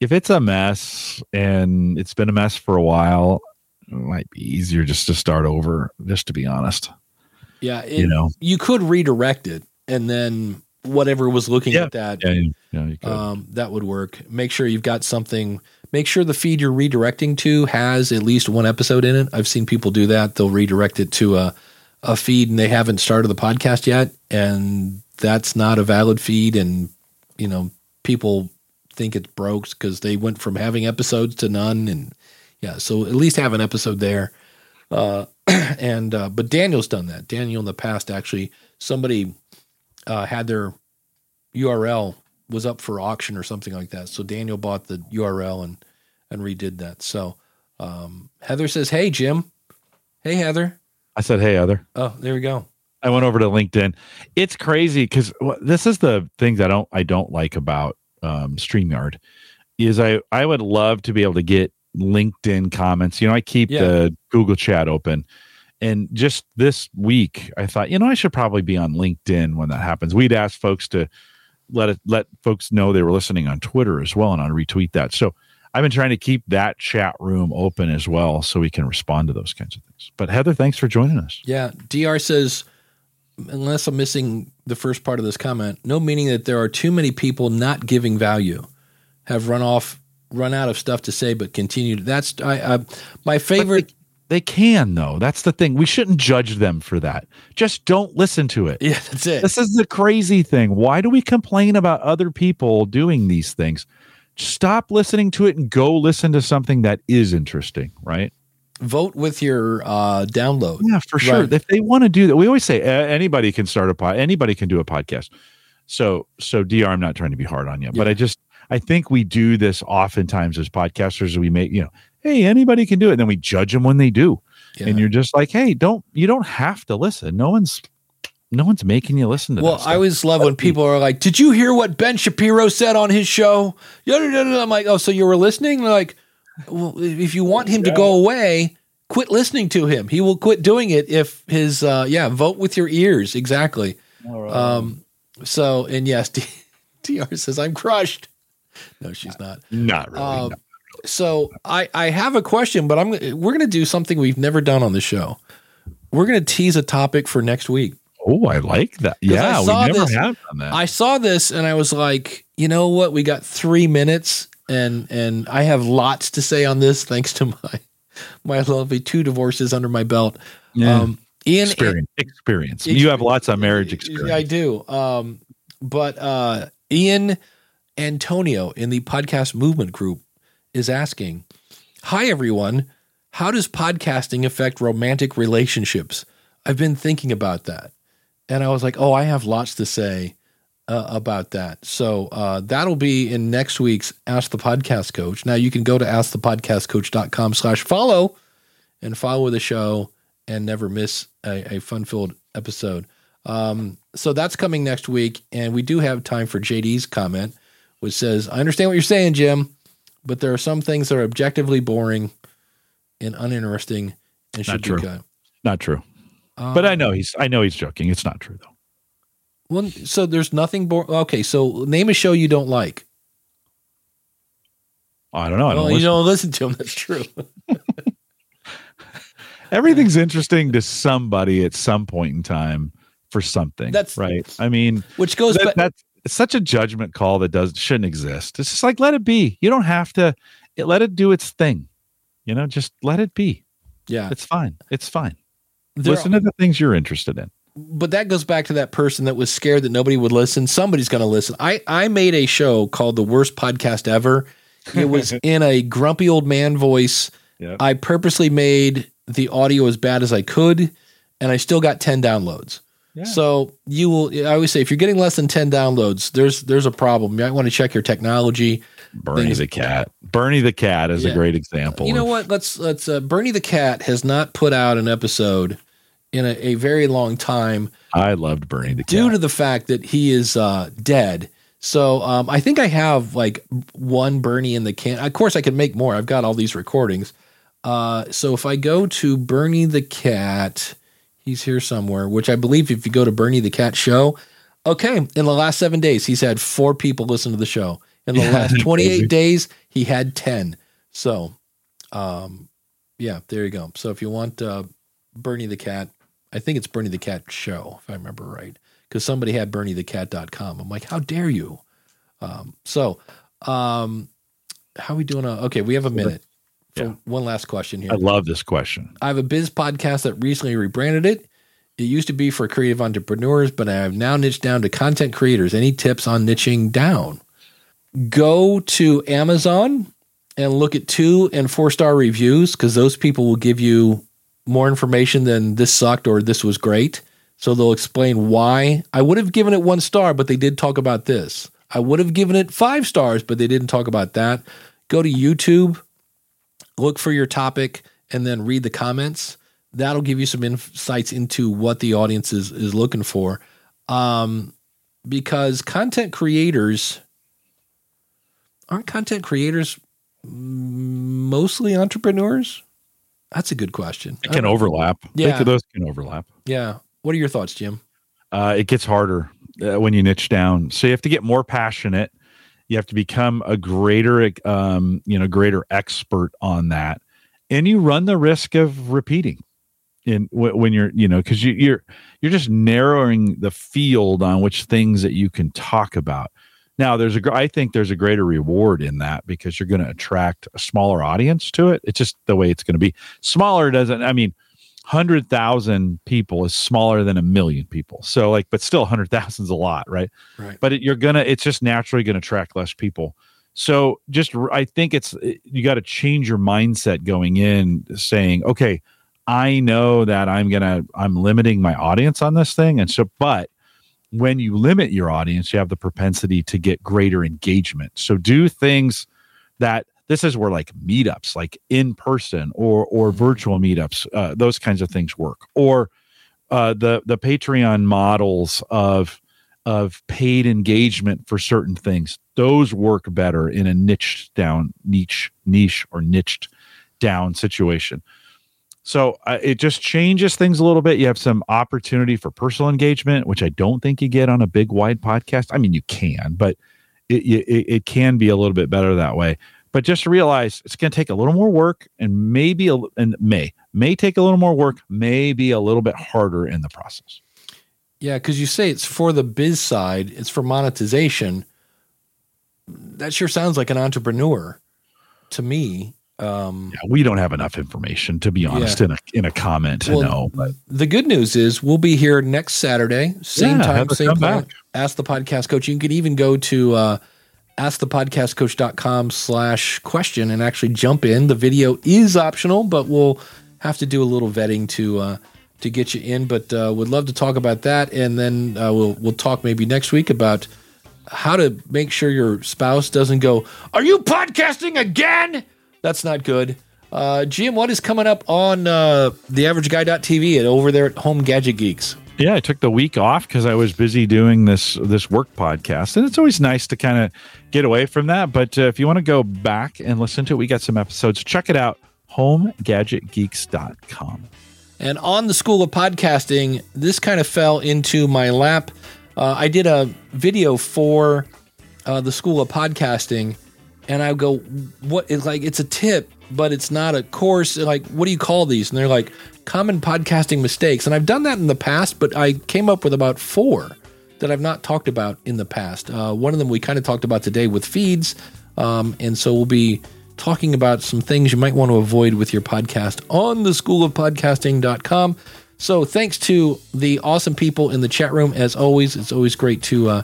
if it's a mess and it's been a mess for a while, it might be easier just to start over. Just to be honest, Yeah, it, you know. you could redirect it, and then whatever was looking Yeah. at that, Yeah, yeah, you could. um, that would work. Make sure you've got something. Make sure the feed you're redirecting to has at least one episode in it. I've seen people do that. They'll redirect it to a a feed and they haven't started the podcast yet, and that's not a valid feed. And you know, people think it's broke because they went from having episodes to none. And yeah, so at least have an episode there. Uh, and uh, but Daniel's done that. Daniel in the past actually somebody uh, had their URL was up for auction or something like that. So Daniel bought the URL and and redid that. So um, Heather says, "Hey Jim, hey Heather." I said, "Hey, Heather." Oh, there we go. I went over to LinkedIn. It's crazy because this is the things I don't I don't like about um, Streamyard is I I would love to be able to get LinkedIn comments. You know, I keep Yeah. the Google Chat open, and just this week I thought, you know, I should probably be on LinkedIn when that happens. We'd ask folks to let it let folks know they were listening on Twitter as well, and I'll retweet that. So I've been trying to keep that chat room open as well, so we can respond to those kinds of things. But Heather, thanks for joining us. Yeah, Dr says, unless I'm missing the first part of this comment, no meaning that there are too many people not giving value, have run off, run out of stuff to say, but continue. That's I, I my favorite. They can though. That's the thing. We shouldn't judge them for that. Just don't listen to it. yeah, that's it. This is the crazy thing. Why do we complain about other people doing these things? Stop listening to it and go listen to something that is interesting, right? Vote with your uh, download. Yeah, for sure. Right. If they want to do that, we always say uh, anybody can start a pod, anybody can do a podcast. So, so Dr. I'm not trying to be hard on you, but I just I think we do this oftentimes as podcasters. We make you know, hey, anybody can do it, and then we judge them when they do. Yeah. and you're just like, hey, don't you don't have to listen. No one's no one's making you listen to this. Well. I always love when people are like, "Did you hear what Ben Shapiro said on his show?" I'm like, "Oh, so you were listening?" They're like, "Well, if you want him to go away, quit listening to him. He will quit doing it if his uh yeah, vote with your ears. Exactly. Um so and yes, D- DR says I'm crushed. No, she's not. Not really. Um, no. So I I have a question, but I'm we're going to do something we've never done on the show. We're going to tease a topic for next week. Oh, I like that. Yeah, we never this- have done that. I saw this and I was like, you know what? We got three minutes, and and I have lots to say on this thanks to my my lovely two divorces under my belt. Yeah. Um, Ian, experience. Experience. You have lots of marriage experience. I do. Um, but uh, Ian Antonio in the podcast movement group is asking, "Hi everyone, how does podcasting affect romantic relationships?" I've been thinking about that, and I was like, "Oh, I have lots to say." Uh, about that. So uh, that'll be in next week's Ask the Podcast Coach. Now you can go to askthepodcastcoach.com slash follow and follow the show and never miss a, a fun-filled episode. Um, so that's coming next week, and we do have time for JD's comment, which says, "I understand what you're saying, Jim, but there are some things that are objectively boring and uninteresting and should Not be true. cut." Not true. Um, But I know he's I know he's joking. It's not true though. Well, so there's nothing boring. Okay, so name a show you don't like. I don't know. I don't well, you don't listen to him. That's true. Everything's interesting to somebody at some point in time for something. That's- right. I mean, Which goes that, back. that's it's such a judgment call that does shouldn't exist. It's just like let it be. You don't have to it, let it do its thing. You know, just let it be. Yeah, It's fine. It's fine. there- Listen to the things you're interested in. but that goes back to that person that was scared that nobody would listen. Somebody's going to listen. I I made a show called the worst podcast ever. It was in a grumpy old man voice. Yep. I purposely made the audio as bad as I could, and I still got ten downloads. So you will. I always say if you're getting less than ten downloads, there's there's a problem. You might want to check your technology. Bernie things- the cat. Bernie the cat is Yeah. a great example. You know of- what? Let's let's. Uh, Bernie the cat has not put out an episode in a, a very long time. I loved Bernie the due cat. Due to the fact that he is uh, dead. So um, I think I have like one Bernie in the can. Of course, I can make more. I've got all these recordings. Uh, so if I go to Bernie the cat, he's here somewhere. Which I believe if you go to Bernie the cat show, okay, in the last seven days he's had four people listen to the show. In the Yeah, last twenty eight crazy. days, he had ten. So, um, yeah, there you go. So if you want uh, Bernie the cat, I think it's Bernie the Cat Show, if I remember right, because somebody had BernieTheCat.com. I'm like, how dare you? Um, so, um, how are we doing? Uh, okay, we have a minute Yeah. one last question here. I love this question. I have a biz podcast that recently rebranded it. It used to be for creative entrepreneurs, but I have now niched down to content creators. Any tips on niching down? Go to Amazon and look at two and four star reviews because those people will give you more information than this sucked or this was great. So they'll explain why. I would have given it one star, but they did talk about this. I would have given it five stars, but they didn't talk about that. Go to YouTube, look for your topic, and then read the comments. That'll give you some insights into what the audience is, is looking for. Um, because content creators aren't content creators mostly entrepreneurs? That's a good question. It can overlap. Yeah. those can overlap. Yeah. What are your thoughts, Jim? Uh, it gets harder uh, when you niche down. So you have to get more passionate. You have to become a greater, um, you know, greater expert on that, and you run the risk of repeating. In wh- when you're, you know, because you, you're you're just narrowing the field on which things that you can talk about. Now, there's a i think there's a greater reward in that because you're going to attract a smaller audience to it. It's just the way it's going to be. Smaller doesn't. I mean, hundred thousand people is smaller than a million people. So like, but still, hundred thousand is a lot, right? Right. But it, you're gonna, it's just naturally going to attract less people. So just, I think it's eh, you got to change your mindset going in, saying, okay, I know that I'm gonna, I'm limiting my audience on this thing, and so, but when you limit your audience, you have the propensity to get greater engagement. So do things that this is where like meetups, like in person or or virtual meetups, uh, those kinds of things work. Or uh, the the Patreon models of of paid engagement for certain things, those work better in a niche down niche niche or niched down situation. So uh, it just changes things a little bit. You have some opportunity for personal engagement, which I don't think you get on a big wide podcast. I mean, you can, but it, it, it can be a little bit better that way. But just realize it's going to take a little more work and maybe a, and may may take a little more work, may be a little bit harder in the process. Yeah, because you say it's for the biz side, it's for monetization. That sure sounds like an entrepreneur to me. Um, Yeah, we don't have enough information to be honest in a in a comment to Well, know. But the good news is we'll be here next Saturday, same Yeah, time, same back. Ask the podcast coach. You can even go to uh, askthepodcastcoach.com slash question and actually jump in. The video is optional, but we'll have to do a little vetting to uh, to get you in. But uh, would love to talk about that, and then uh, we'll we'll talk maybe next week about how to make sure your spouse doesn't go, Are you podcasting again? That's not good. Uh, Jim, what is coming up on uh, theaverageguy.tv and over there at Home Gadget Geeks? Yeah, I took the week off because I was busy doing this this work podcast, and it's always nice to kind of get away from that. But uh, if you want to go back and listen to it, we got some episodes. Check it out, homegadgetgeeks.com. And on the School of Podcasting, this kind of fell into my lap. Uh, I did a video for uh, the School of Podcasting, and I go, "What is like? It's a tip, but it's not a course. Like, what do you call these?" And they're like, "Common podcasting mistakes." And I've done that in the past, but I came up with about four that I've not talked about in the past. Uh, one of them we kind of talked about today with feeds, um, and so we'll be talking about some things you might want to avoid with your podcast on the schoolofpodcasting.com. So thanks to the awesome people in the chat room. As always, it's always great to uh,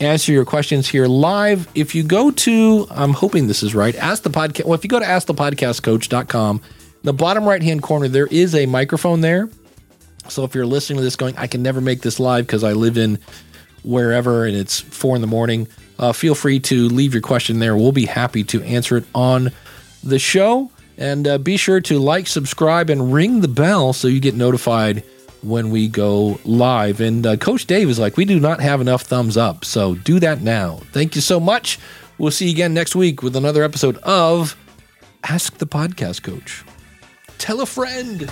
answer your questions here live. If you go to, I'm hoping this is right, ask the podcast. Well, if you go to askthepodcastcoach.com, in the bottom right hand corner, there is a microphone there. So if you're listening to this going, I can never make this live because I live in wherever and it's four in the morning, uh, feel free to leave your question there. We'll be happy to answer it on the show. And uh, be sure to like, subscribe, and ring the bell so you get notified when we go live. And uh, Coach Dave is like, we do not have enough thumbs up. So do that now. Thank you so much. We'll see you again next week with another episode of Ask the Podcast Coach. Tell a friend.